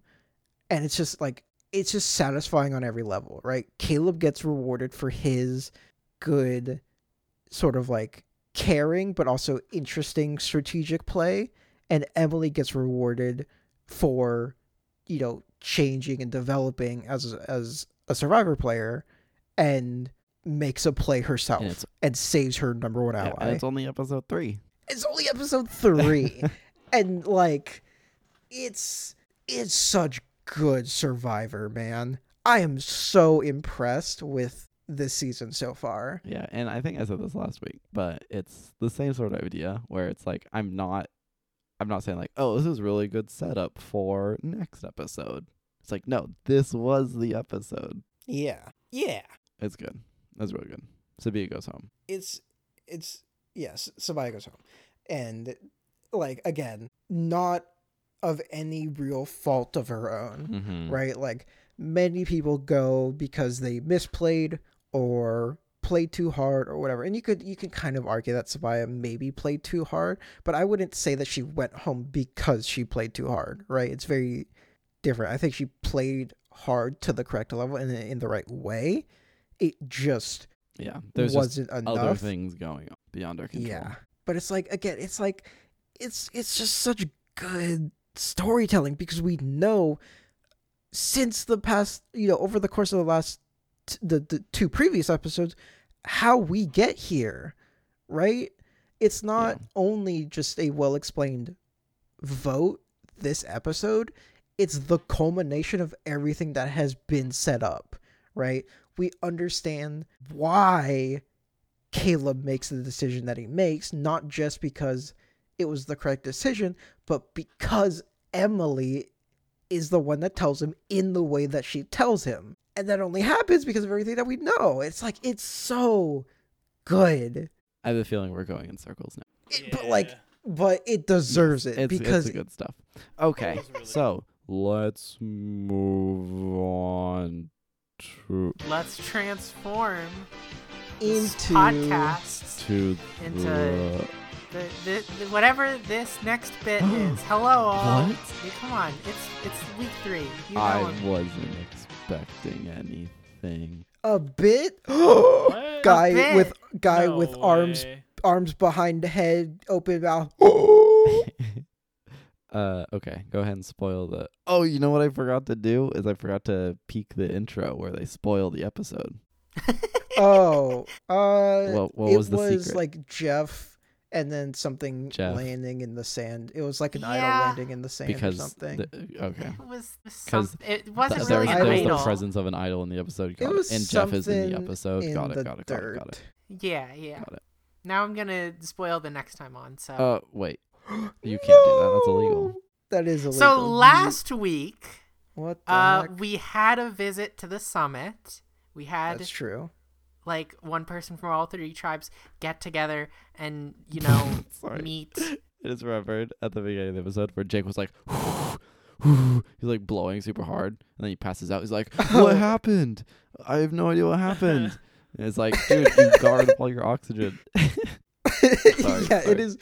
And it's just like it's just satisfying on every level, right? Kaleb gets rewarded for his good sort of like caring but also interesting strategic play. And Emily gets rewarded for you know changing and developing as as a survivor player and makes a play herself And and, saves her number one Yeah, ally. and it's only episode three. it's only episode three. And like it's it's such good survivor man. I am so impressed with this season so far Yeah, and I think I said this last week, but it's the same sort of idea where it's like I'm not I'm not saying like, oh, this is really good setup for next episode. It's like, no, this was the episode. Yeah. Yeah. It's good. That's really good. Sabiyah goes home. It's it's yes, Sabiyah goes home. And like again, not of any real fault of her own. Mm-hmm. right? Like many people go because they misplayed or played too hard or whatever. And you could you could kind of argue that Sabiyah maybe played too hard, but I wouldn't say that she went home because she played too hard, right? It's very different. I think she played hard to the correct level and in the right way. It just Yeah. There's wasn't enough. other things going on beyond our control. Yeah. But it's like again, it's like it's it's just such good storytelling because we know since the past, you know, over the course of the last t- the the two previous episodes how we get here, right? It's not Yeah. only just a well explained vote this episode, it's the culmination of everything that has been set up, right? We understand why Kaleb makes the decision that he makes, not just because it was the correct decision, but because Emily is the one that tells him in the way that she tells him. And that only happens because of everything that we know. It's like, it's so good. I have a feeling we're going in circles now. It- But, like, but it deserves it It's, because it's good stuff. Okay. really so let's move on to Let's transform into podcast to into the the, the, the whatever this next bit is. Hello, all. What? Hey, come on, it's it's week three. You know I I'm- wasn't expecting anything. a bit What? guy bit. with guy No with arms way. arms behind head, open mouth. uh okay, go ahead and spoil the Oh, you know what I forgot to do is I forgot to peek the intro where they spoil the episode. oh, uh, What what it was the secret? like Jeff, and then something Jeff. landing in the sand. It was like an Yeah. idol landing in the sand because or something. the- okay. It was 'Cause some, it wasn't Th- there really was, an there was idol. the presence of an idol in the episode. Got it it. And Jeff is in the episode. in got it, the got it, got it, got it. Yeah, yeah. Got it. Now I'm gonna spoil the next time on. So Uh wait. You can't do that. That's illegal. That is illegal. so You- last week, what the uh, heck? we had a visit to the summit. We had That's true. Like one person from all three tribes get together and you know Sorry. meet. It is just remembered at the beginning of the episode where Jake was like, he's like blowing super hard, and then he passes out. He's like, "What happened? I have no idea what happened." And it's like, dude, you guard up all your oxygen. Sorry, yeah, sorry. it is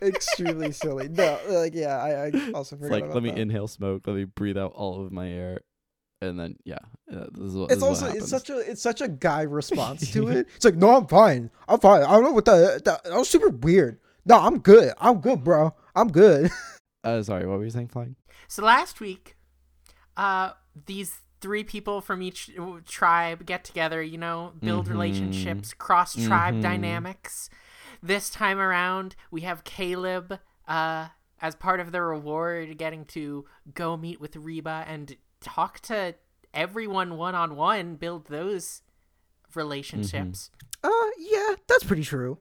extremely silly. No, like yeah, I, I also It's forgot like, about let me that. inhale smoke, let me breathe out all of my air, and then yeah, uh, this is what. It's this is what also it's such a it's such a guy response to it. It's like, no, I'm fine. I'm fine. I don't know what that that, that was super weird. No, I'm good. I'm good, bro. I'm good. Uh, sorry, what were you saying, flying? So last week, uh, these three people from each uh, tribe get together. You know, build Mhm. relationships, cross tribe Mhm. dynamics. This time around, we have Kaleb uh, as part of the reward, getting to go meet with Reba and talk to everyone one on one, build those relationships. uh, yeah, that's pretty true.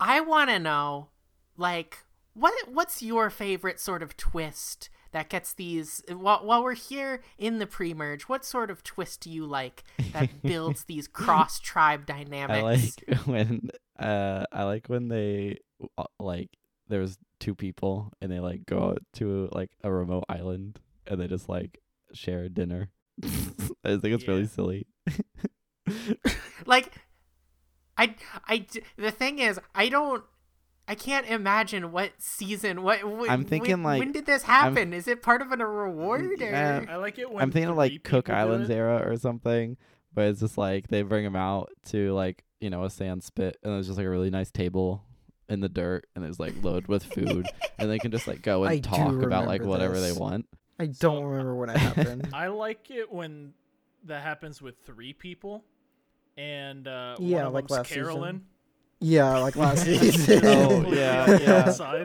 I want to know, like, what what's your favorite sort of twist that gets these? While while we're here in the pre-merge, what sort of twist do you like that builds these cross tribe dynamics? I like when uh I like when they uh, like there's two people and they like go out to like a remote island and they just like share a dinner. I think it's really silly. like I, I, the thing is I don't I can't imagine what season what, what I'm thinking, when, like, when did this happen? Is it part of an reward mm, or Yeah. I like it when I'm thinking of like Cook Islands era or something, but it's just like they bring them out to like you know a sand spit and there's just like a really nice table in the dirt and it's like loaded with food and they can just like go and I talk about like remember whatever they want. I don't remember when it happened. I like it when that happens with three people, and uh, Yeah, one of like them's last season. Carolyn. yeah, like last season. Oh, yeah, yeah.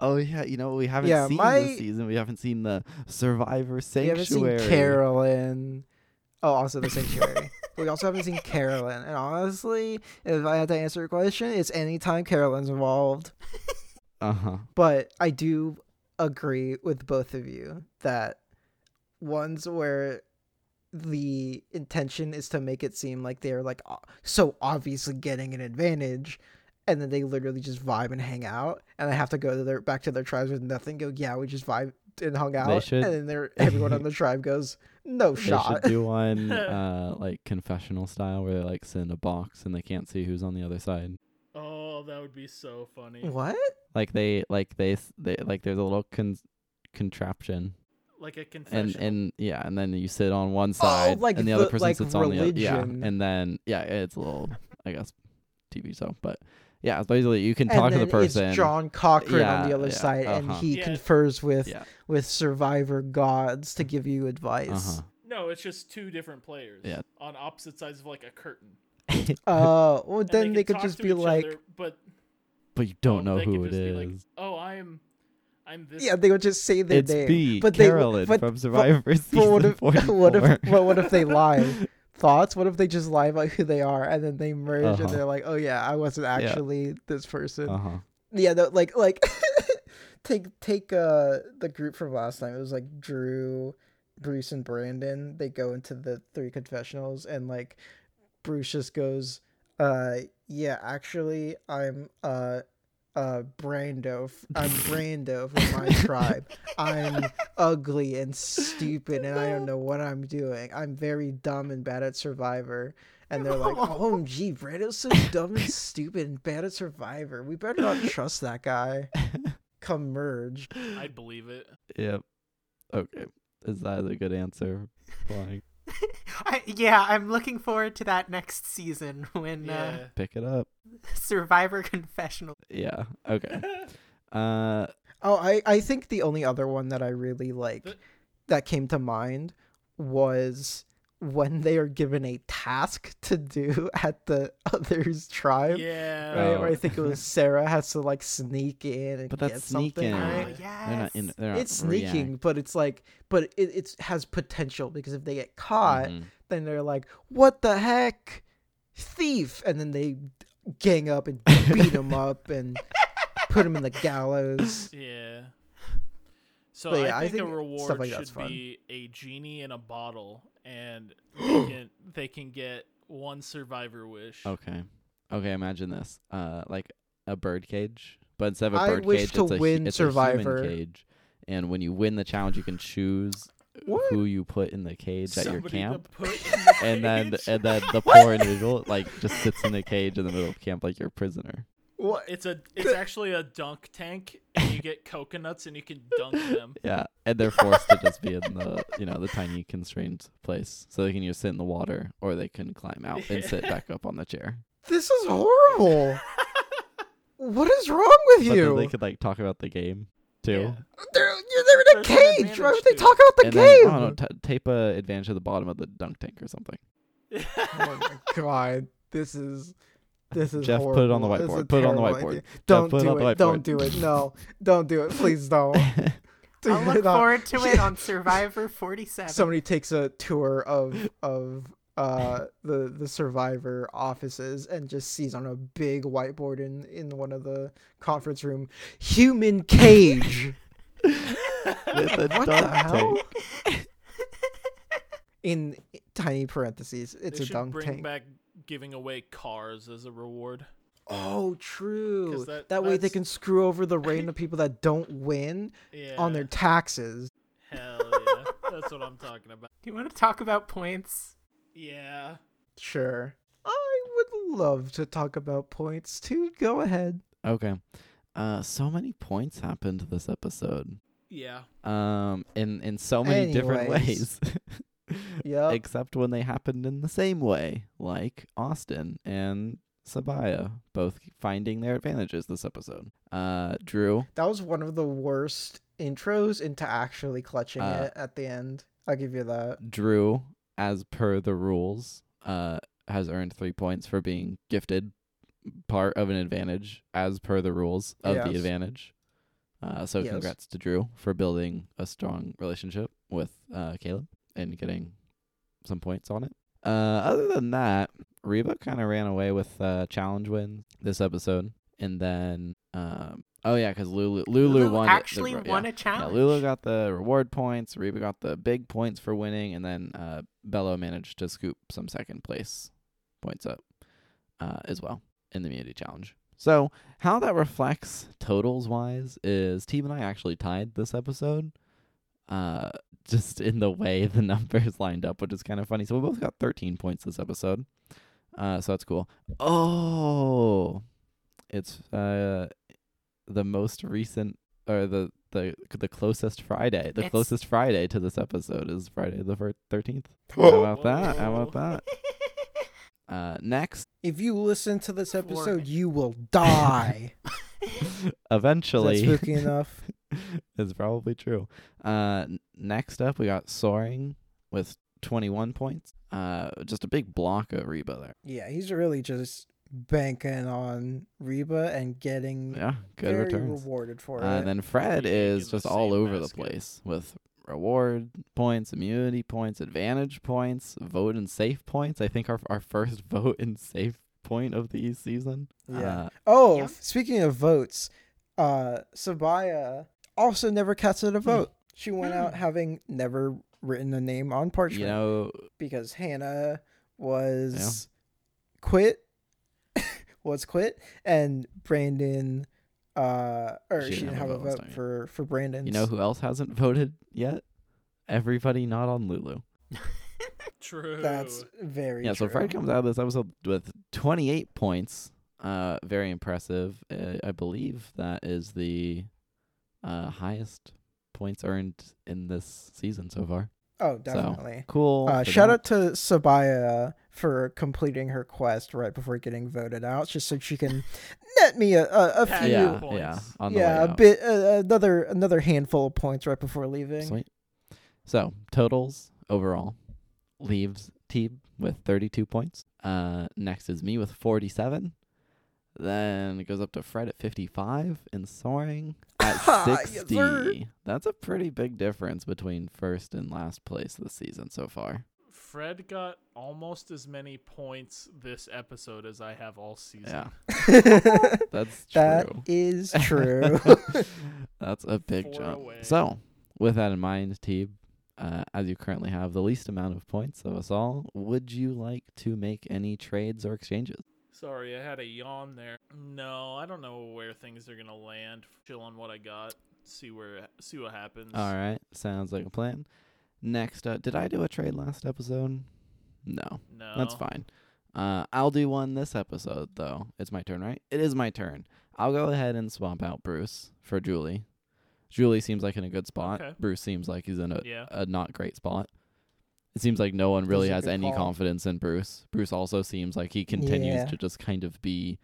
Oh yeah, you know we haven't Yeah, seen my- this season. We haven't seen the Survivor Sanctuary. We haven't seen Carolyn. Oh, also the sanctuary. we also haven't seen Carolyn. And honestly, if I had to answer your question, it's anytime Carolyn's involved. Uh huh. But I do agree with both of you that ones where the intention is to make it seem like they're like so obviously getting an advantage and then they literally just vibe and hang out and they have to go to their back to their tribes with nothing go yeah we just vibe and hung out should- and then they're everyone on the tribe goes no They shot should do one uh like confessional style where they like sit in a box and they can't see who's on the other side. Oh, that would be so funny. what Like they like they they like there's a little con- contraption Like a confession. and and yeah, and then you sit on one side Oh, like and the, other person like sits on the other. Yeah, and then yeah, it's a little I guess TV show, but yeah, it's basically you can and talk to then the person. it's John Cochran on the other yeah, side and uh-huh. he Yeah. confers with yeah. with survivor gods to give you advice Uh-huh. no, it's just two different players. Yeah. On opposite sides of like a curtain. Uh, well, then they, can could just be like, other, but but you don't oh, know who could it just is. be like, oh, I'm, I'm this. yeah, they would just say their it's name. B. but they, Carolyn but, from Survivor but season what if, 44. what if, but what if they lie? Thoughts? What if they just lie about who they are and then they merge Uh-huh. and they're like, oh yeah, I wasn't actually this person. Uh huh. Yeah, no, like like take take uh the group from last time. It was like Drew, Bruce, and Brandon. They go into the three confessionals and like Bruce just goes, uh yeah, actually I'm uh uh Brando f- I'm Brando from my tribe. I'm ugly and stupid and I don't know what I'm doing. I'm very dumb and bad at Survivor. And they're like, oh, gee, Brando's so dumb and stupid and bad at Survivor. We better not trust that guy. Come merge. I'd believe it. Yep. Okay. Is that a good answer? Flying. I, yeah, I'm looking forward to that next season when Yeah. uh, Pick it up. Survivor Confessional. Yeah. Okay. Uh. Oh, I, I think the only other one that I really like The- that came to mind was when they are given a task to do at the other's tribe. yeah. Right, where I Oh. think it was Sarah has to like sneak in and But get that's something. sneaking. Right? Oh, yes. They're not in. They're not It's sneaking, but it's like, but it it has potential because if they get caught, Mhm. then they're like, "What the heck, thief!" And then they gang up and beat him up and put him in the gallows. Yeah. So But I, yeah, I think think a stuff reward like that's should fun. be a genie in a bottle, and they can they can get one survivor wish. Okay. Okay. Imagine this. Uh, like a bird cage, but instead of a I bird wish cage, to it's a, win it's Survivor. a human cage. And when you win the challenge, you can choose What? who you put in the cage at your camp. the And then, and then the poor individual like just sits in a cage in the middle of camp like you're a prisoner. What? it's a it's actually a dunk tank, and you get coconuts and you can dunk them. Yeah, and they're forced to just be in the you know the tiny constrained place, so they can either sit in the water or they can climb out and sit back up on the chair. This is horrible. what is wrong with But then you? they could like talk about the game too. Yeah. They're they're in a There's cage. Why advantage would they to talk about the and game? then I don't know, t- tape a advantage at the bottom of the dunk tank or something. oh my god, this is this is Jeff, put it on the horrible. This is a whiteboard. Put it on the whiteboard. idea. Don't put it do on the it. Don't do it. No, don't do it. Please don't. Do I'll look not. forward to it on Survivor 47. Somebody takes a tour of of uh the the survivor offices and just sees on a big whiteboard in in one of the conference room human cage With a what the dunk hell tank. in tiny parentheses it's they a dunk bring tank back giving away cars as a reward. oh true 'Cause that- that way they can screw over the random people that don't win Yeah. on their taxes Hell yeah. That's what I'm talking about. Do you want to talk about points? Yeah. sure i would love to talk about points too go ahead Okay. Uh, so many points happened this episode. Yeah. Um, in in so many different ways. Yep. Except when they happened in the same way, like Austin and Sabiyah, both finding their advantages this episode. Uh, Drew, That was one of the worst intros into actually clutching Uh, it at the end. I'll give you that. Drew, as per the rules, uh, has earned three points for being gifted part of an advantage as per the rules of Yes. the advantage. Uh, so Yes. congrats to Drew for building a strong relationship with uh, Kaleb and getting some points on it. Uh, other than that, Reba kind of ran away with uh, challenge win this episode, and then um, Oh yeah, because Lulu Lulu, Lulu won it- the actually won yeah. a challenge. Yeah, Lulu got the reward points. Reba got the big points for winning, and then uh, Belo managed to scoop some second place points up uh, as well in the immunity challenge. So how that reflects totals wise is Teeb and I actually tied this episode. Uh, just in the way the numbers lined up, which is kind of funny. So we both got 13 points this episode. Uh, so that's cool. Oh, it's uh the most recent or the the the closest Friday. The It's- closest Friday to this episode is Friday the thirteenth. How about that? How about that? Uh, next, If you listen to this episode, minutes. you will die. Is that eventually, spooky enough? is probably true. Uh, next up, we got soaring with twenty one points. Uh, just a big block of Reba there. Yeah, he's really just banking on Reba and getting Yeah, good very returns. rewarded for Uh, it. and then Fred Three is just all same over the place with reward points, immunity points, advantage points, vote and safe points. I think our our first vote and safe point of the season. Yeah. Uh, oh, Yeah. speaking of votes, uh, Sabiyah also never casted a vote. She went Hmm. out having never written a name on parchment you know, because Hannah was quit, was quit, and Brandon, uh, or she, didn't have a vote vote time, yeah. for for Brandon. you know who else hasn't voted yet? Everybody not on Lulu. True. That's very Yeah, so true. Fred comes out of this episode with 28 points. Uh, very impressive. Uh, I believe that is the uh highest points earned in this season so far. Oh, definitely. Cool. Uh, shout that. out to Sabiyah for completing her quest right before getting voted out, just so she can net me a, a, a few, yeah, points. yeah, on the yeah, a bit, uh, another another handful of points right before leaving. Sweet. So totals overall leaves Teeb with 32 points. Uh, next is me with 47. Then it goes up to Fred at 55 and soaring at 60. sir. That's a pretty big difference between first and last place this season so far. Fred got almost as many points this episode as I have all season. Yeah, that's true. is true. That's a big Four jump. away. So, with that in mind, Teeb, uh, as you currently have the least amount of points of us all, would you like to make any trades or exchanges? Sorry, I had a yawn there. No, I don't know where things are gonna land. Chill on what I got. See where see what happens. All right, sounds like a plan. Next, uh, did I do a trade last episode? No, No, that's fine. Uh, I'll do one this episode though. It's my turn, right? It is my turn. I'll go ahead and swap out Bruce for Julie. Julie seems like in a good spot. Okay. Bruce seems like he's in a, Yeah. a not great spot. It seems like no one really has any call. confidence in Bruce. Bruce also seems like he continues Yeah. to just kind of be,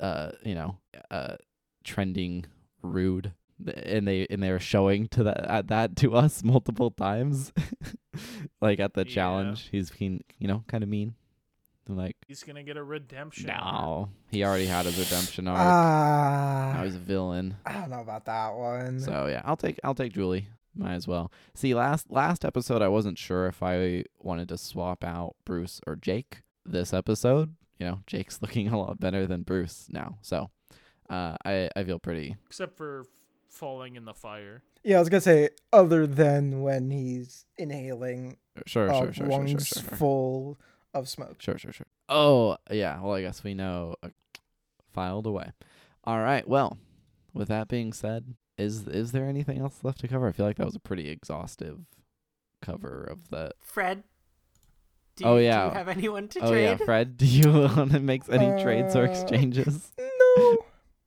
uh, you know, uh, trending rude, Th- and they and they're showing to that at that to us multiple times, like at the Yeah. challenge. He's keen, you know, kind of mean. Like, he's gonna get a redemption. arc. no, he already had his redemption arc. Ah, now he's a villain. I don't know about that one. So yeah, I'll take I'll take Julie. Might as well. See, last last episode I wasn't sure if I wanted to swap out Bruce or Jake. This episode, you know, Jake's looking a lot better than Bruce now. So uh I, I feel pretty Except for falling in the fire. yeah, I was gonna say other than when he's inhaling sure, uh, sure, sure, sure, sure, sure, sure. full of smoke. Sure, sure, sure. Oh, yeah. Well, I guess we know. Uh, filed away. All right. Well, with that being said, is is there anything else left to cover? I feel like that was a pretty exhaustive cover of the. Fred, do, Oh, you- yeah. do you have anyone to oh trade? yeah, Fred. Do you want to make any trades or Uh, exchanges? No,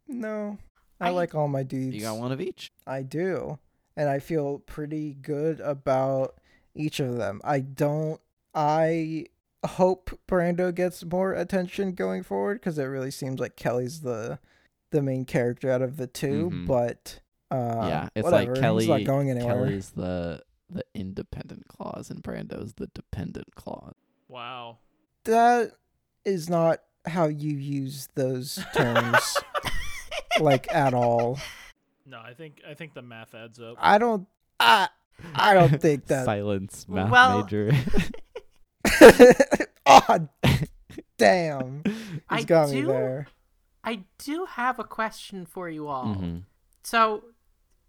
no. I, I- like all my dudes. You got one of each. I do. And I feel pretty good about each of them. I don't. I hope Brando gets more attention going forward because it really seems like Kellie's the the main character out of the 2 Mhm. But uh, yeah, it's whatever. like Kellie. He's not going anywhere. Kellie's the the independent clause, and Brando's the dependent clause. Wow. That is not how you use those terms, like at all. No, I think I think the math adds up. I don't. I I don't think that. silence math Well- major. oh, damn. He's I got me there. I I do have a question for you all. Mhm. So,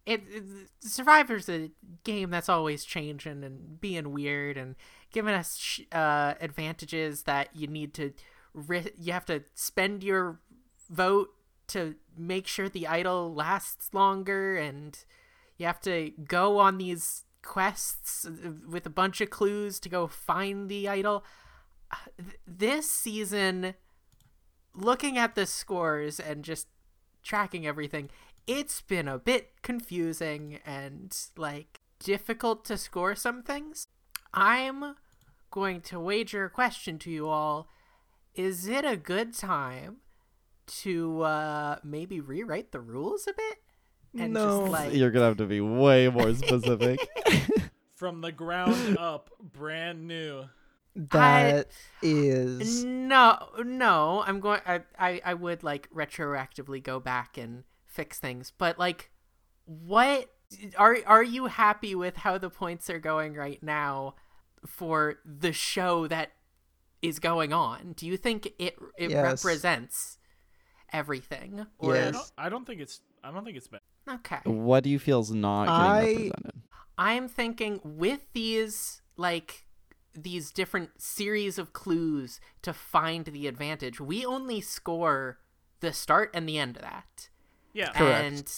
it, it Survivor's a game that's always changing and being weird and giving us sh- uh, advantages that you need to ri- you have to spend your vote to make sure the idol lasts longer and you have to go on these quests with a bunch of clues to go find the idol. This season, looking at the scores and just tracking everything, it's been a bit confusing and like difficult to score some things. I'm going to wager a question to you all. Is it a good time to uh maybe rewrite the rules a bit? And No. just like You're gonna have to be way more specific. From the ground up, brand new. That is No, no. I'm going. I, I, I would like retroactively go back and fix things, but like, what are are you happy with how the points are going right now for the show that is going on? Do you think it it Yes. represents everything? Or Yes. I don't, I don't think it's. I don't think it's bad. okay. what do you feel is not getting I- represented? I'm thinking with these like these different series of clues to find the advantage, we only score the start and the end of that. Yeah. Correct. And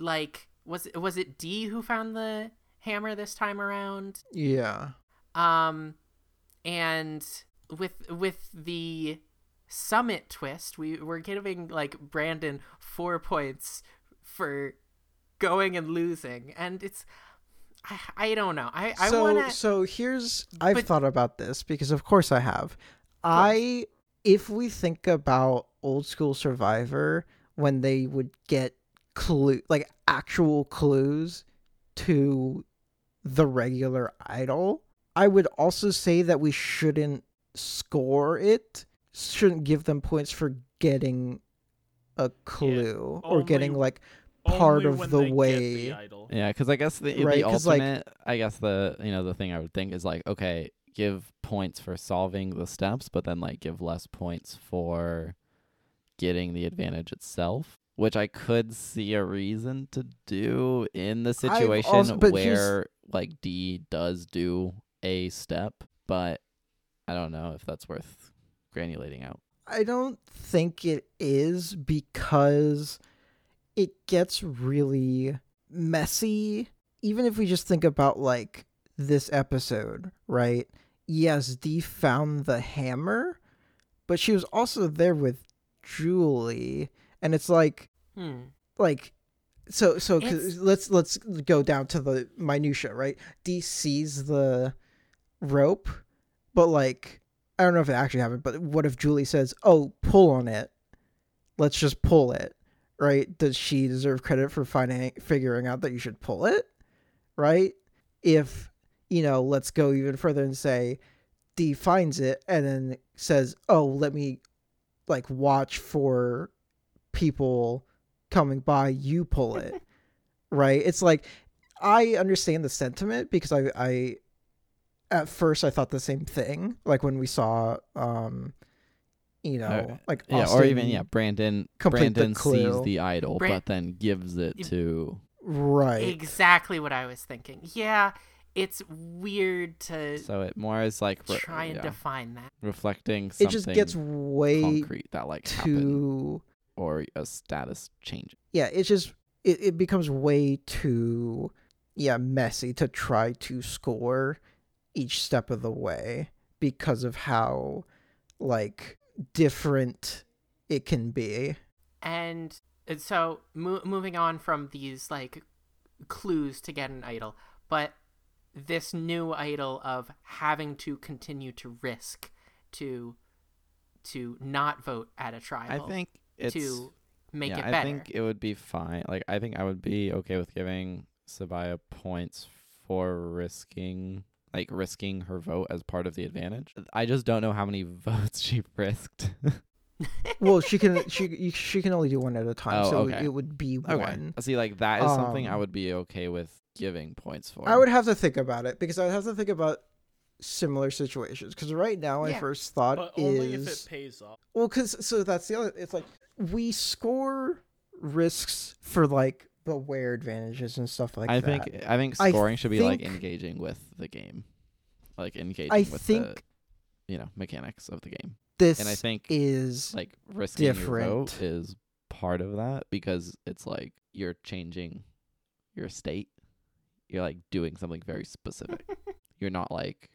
like was it was it Dee who found the hammer this time around? yeah. Um and with with the summit twist, we we're giving like Brandon 4 points for going and losing and it's I, I don't know. I I so want to so here's I've But- thought about this because of course I have. I if we think about old school Survivor when they would get clue like actual clues to the regular idol, I would also say that we shouldn't score it. Shouldn't give them points for getting a clue or getting like part of the way- the idol. Yeah, because I guess the Right, the 'cause, like- ultimate, I guess the you know the thing I would think is like okay, give points for solving the steps, but then like give less points for getting the advantage itself, which I could see a reason to do in the situation also- where like Dee does do a step, but I don't know if that's worth granulating out. I don't think it is because it gets really messy. Even if we just think about like this episode, right? Yes, Dee found the hammer, but she was also there with Julie, and it's like hmm. like so so let's let's go down to the minutia, right? Dee sees the rope, but like I don't know if it actually happened, but what if Julie says, "Oh, pull on it. Let's just pull it." Right? Does she deserve credit for finding figuring out that you should pull it? Right? If, you know, let's go even further and say Dee finds it and then says, "Oh, let me like watch for people coming by, you pull it." right? It's like I understand the sentiment because I I at first I thought the same thing. Like when we saw um you know, Uh, like Yeah, or even yeah, Brandon complete the Brandon sees the idol, Bran- but then gives it to right. Exactly what I was thinking. Yeah, it's weird to so it more is like re- try and yeah, define that. reflecting It just gets way concrete that like happened too or a status change. yeah, it's just it, it becomes way too yeah, messy to try to score each step of the way because of how like different it can be. And so mo- moving on from these like clues to get an idol, but this new idol of having to continue to risk to to not vote at a tribal I think it's to make yeah, it better. I think it would be fine. Like I think I would be okay with giving Sabiyah points for risking like risking her vote as part of the advantage. I just don't know how many votes she risked. Well, she can she she can only do one at a time, Oh, so okay. it would be okay. one. See like that is something I Um, would be okay with giving points for. I would have to think about it because I would have to think about similar situations because right now my first thought But is only if it pays off. well because so that's the other it's like we score risks for like the wear advantages and stuff like I that think I think I scoring should be like engaging with the game, like engaging i with think the you know mechanics of the game. This And I think is like risking your different. vote is part of that because it's like you're changing your state. You're like doing something very specific. you're not like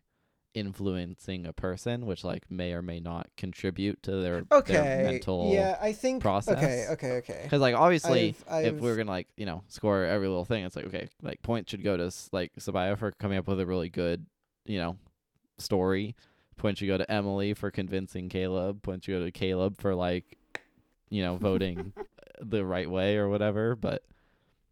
influencing a person, which like may or may not contribute to their okay their mental yeah i think process. okay okay okay. Because like obviously, I've- if we are gonna like you know score every little thing, it's like okay, like points should go to like Sabiyah for coming up with a really good you know story. Points should go to Emily for convincing Kaleb. Points should go to Kaleb for like you know voting uh, the right way or whatever. But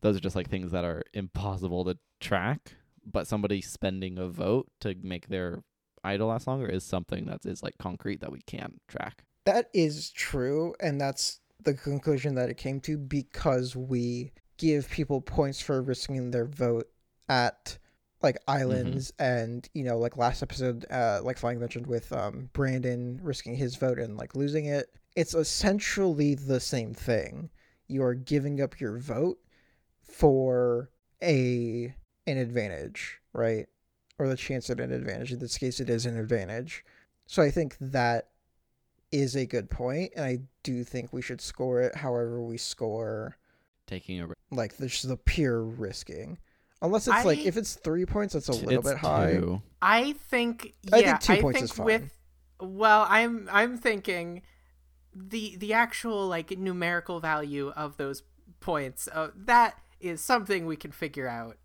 those are just like things that are impossible to track. But somebody spending a vote to make their idol last longer is something that is like concrete that we can track. That is true, and that's the conclusion that it came to because we give people points for risking their vote at like islands and you know like last episode uh like flying mentioned with um brandon risking his vote and like losing it it's essentially the same thing. You are giving up your vote for a an advantage right? Or the chance at an advantage. In this case it is an advantage. So i think that is a good point, and I do think we should score it however we score Taking a like this just the pure risking. Unless it's like if it's three points, that's a little it's bit high. two. I think yeah, I think two points is fine. with well, I'm I'm thinking the the actual like numerical value of those points uh, that is something we can figure out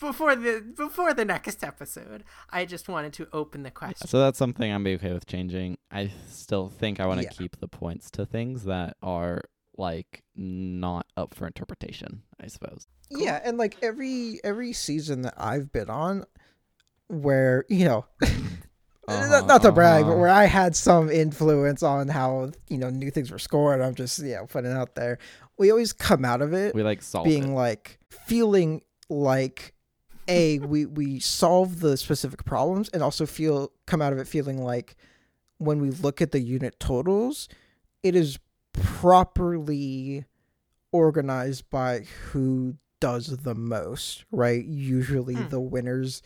before the before the next episode. I just wanted to open the question. So that's something I'm be okay with changing. I still think I want to Yeah. keep the points to things that are like not up for interpretation. I suppose. Yeah, and like every every season that I've been on, where you know, Uh-huh, not, not to brag, but uh-huh. where I had some influence on how you know new things were scored. I'm just you know putting it out there. We always come out of it We like being it. like feeling like a we we solve the specific problems and also feel come out of it feeling like when we look at the unit totals it is properly organized by who does the most right usually Hmm. the winners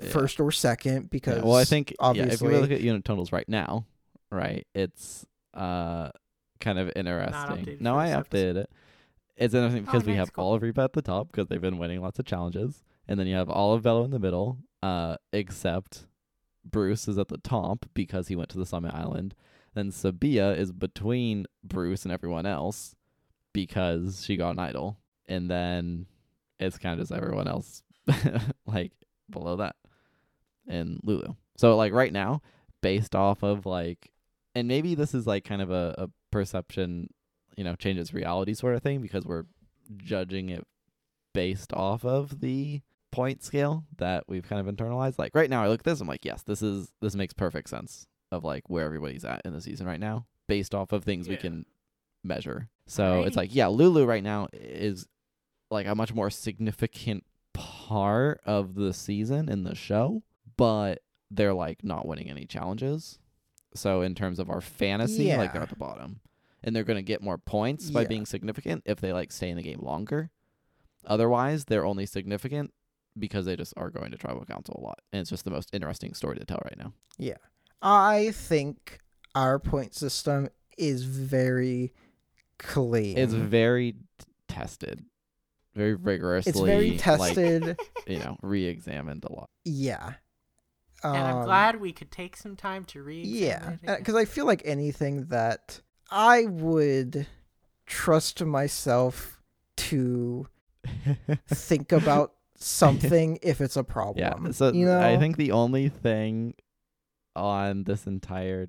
Yeah. first or second Yeah, because well, I think yeah, if we look at unit totals right now, right, it's uh kind of interesting. updated No, I updated it. It's interesting Oh, because we have cool. all of Reba at the top because they've been winning lots of challenges, and then you have all of Belo in the middle, uh, except Bruce is at the top because he went to the Summit Island. Then Sabiyah is between Bruce and everyone else because she got an idol, and then it's kind of just everyone else like below that and Lulu. So like right now, based off of like, and maybe this is like kind of a, a perception, you know, changes reality sort of thing because we're judging it based off of the point scale that we've kind of internalized. Like right now, I look at this, I'm like, yes, this is this makes perfect sense of like where everybody's at in the season right now, based off of things we can measure. So it's like, yeah, Lulu right now is like a much more significant part of the season in the show, but they're like not winning any challenges. So in terms of our fantasy, like they're at the bottom. And they're gonna get more points by being significant if they like stay in the game longer. Otherwise, they're only significant because they just are going to tribal council a lot. And it's just the most interesting story to tell right now. I think our point system is very clean It's very t- tested, very rigorously. it's very like, tested you know, re-examined a lot. yeah and I'm Um, glad we could take some time to read. Yeah, because I feel like anything that I would trust myself to think about something if it's a problem. Yeah. So you know, I think the only thing on this entire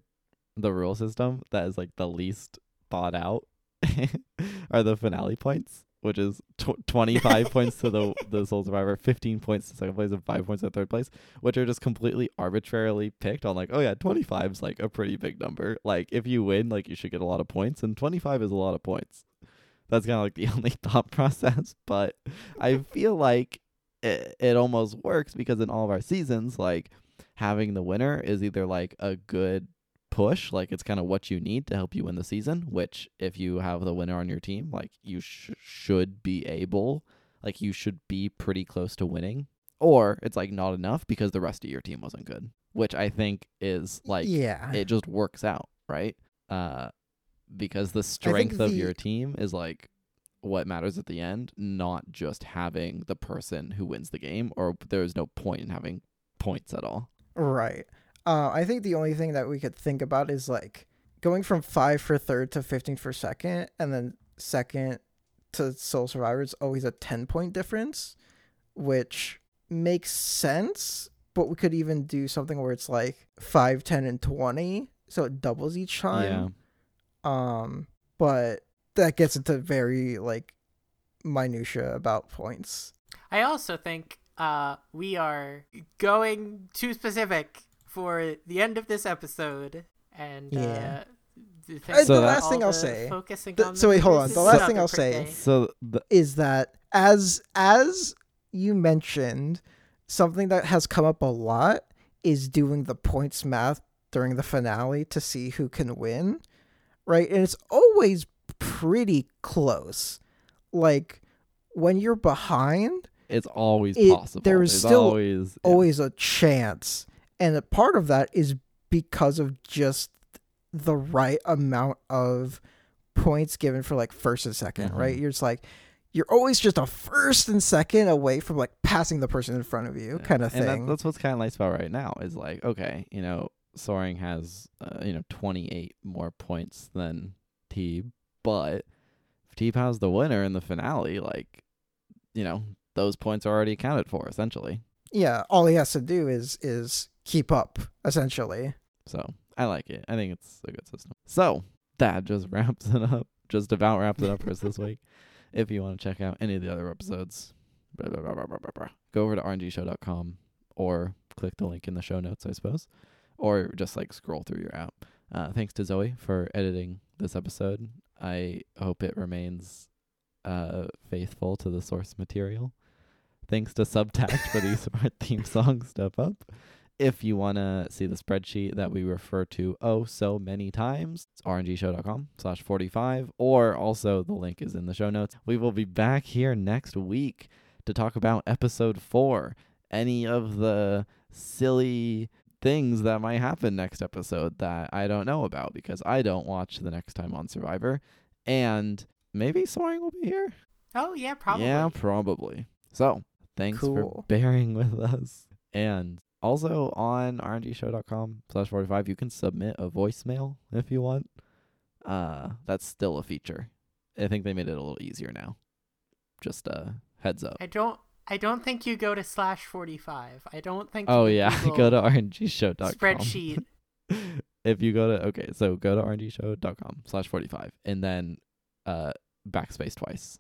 the rule system that is like the least thought out are the finale points, which is tw- 25 points to the the Sole Survivor, 15 points to second place, and 5 points to third place, which are just completely arbitrarily picked on like, oh yeah, 25 is like a pretty big number. Like if you win, like you should get a lot of points, and 25 is a lot of points. That's kind of like the only thought process, but I feel like it, it almost works because in all of our seasons, like having the winner is either like a good push, like it's kind of what you need to help you win the season, which if you have the winner on your team, like you sh- should be able, like you should be pretty close to winning, or it's like not enough because the rest of your team wasn't good, which I think is like yeah. it just works out, right? Uh because the strength of the- your team is like what matters at the end, not just having the person who wins the game or there's no point in having points at all. Right. Uh, I think the only thing that we could think about is like going from five for third to 15 for second, and then second to Sole Survivor is always a 10 point difference, which makes sense. But we could even do something where it's like 5, 10, and 20. So it doubles each time. Yeah. time. Um, but that gets into very like minutia about points. I also think uh, we are going too specific for the end of this episode, and Yeah. uh, the, Uh, So the last thing I'll say- Focusing the- on so wait, hold on. The last not thing I'll say- So the is that as as you mentioned, something that has come up a lot is doing the points math during the finale to see who can win, right? And it's always pretty close. Like when you're behind, it's always It- possible. there is still always yeah. always a chance. And a part of that is because of just the right amount of points given for like first and 2nd Mhm. right? You're just like you're always just a first and second away from like passing the person in front of you, Yeah. kind of And that- thing. that's what's kind of nice about right now is like, okay, you know, Soaring has, uh, you know, 28 more points than Teeb, but if Teeb has the winner in the finale, like, you know, those points are already accounted for essentially. yeah, all he has to do is is keep up essentially. So I like it. I think it's a good system. So that just wraps it up. Just about wraps it up for us this week. If you want to check out any of the other episodes, blah, blah, blah, go over to rngshow.com or click the link in the show notes, I suppose, or just like scroll through your app. Uh, thanks to Zoe for editing this episode. I hope it remains uh, faithful to the source material. Thanks to Subtact for these smart theme song Step Up. If you want to see the spreadsheet that we refer to oh so many times, it's rngshow.com slash 45, or also the link is in the show notes. We will be back here next week to talk about episode four. Any of the silly things that might happen next episode that I don't know about because I don't watch the next time on Survivor. And maybe Soaring will be here. Oh yeah, probably. Yeah, probably. So, thanks for bearing with us. And also on rngshow.com slash 45, you can submit a voicemail if you want. Uh, that's still a feature. I think they made it a little easier now. Just a heads up. I don't. I don't think you go to slash forty five. I don't think. Oh, yeah. Go to rngshow.com. spreadsheet. if you go to, okay, so go to rngshow.com slash 45 and then uh, backspace twice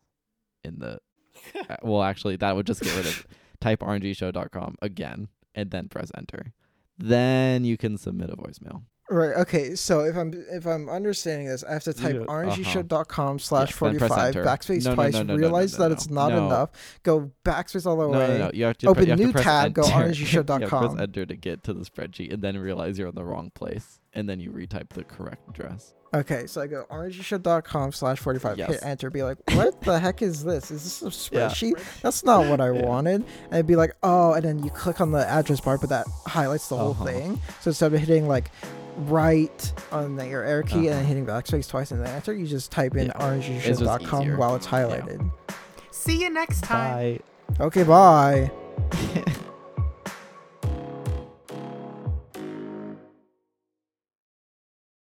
in the well, actually, that would just get rid of type rngshow.com again and then press enter. Then you can submit a voicemail. Right. Okay. So if I'm if I'm understanding this, I have to type Yeah, uh-huh. rngshow.com slash Yes, then forty press five enter. backspace No, no, twice. no, no, no, realize no, no, that it's not No. enough. Go backspace all the No, way. no, no. You have to, Open pre- you have to new press tab, go enter. rngshow.com. you press enter to get to the spreadsheet and then realize you're in the wrong place. And then you retype the correct address. Okay, so I go rngshow.com slash forty five. Yes. Hit enter. Be like, what the heck is this? Is this a Yeah. spreadsheet? That's not what I Yeah. wanted. And it'd be like, oh, and then you click on the address bar, but that highlights the whole Uh-huh. thing. So instead of hitting like right on the, your arrow key and Uh-huh. then hitting backspace twice and then enter, you just type in Yeah. It's just while it's highlighted. See you next time. Bye. Okay, bye. Bye.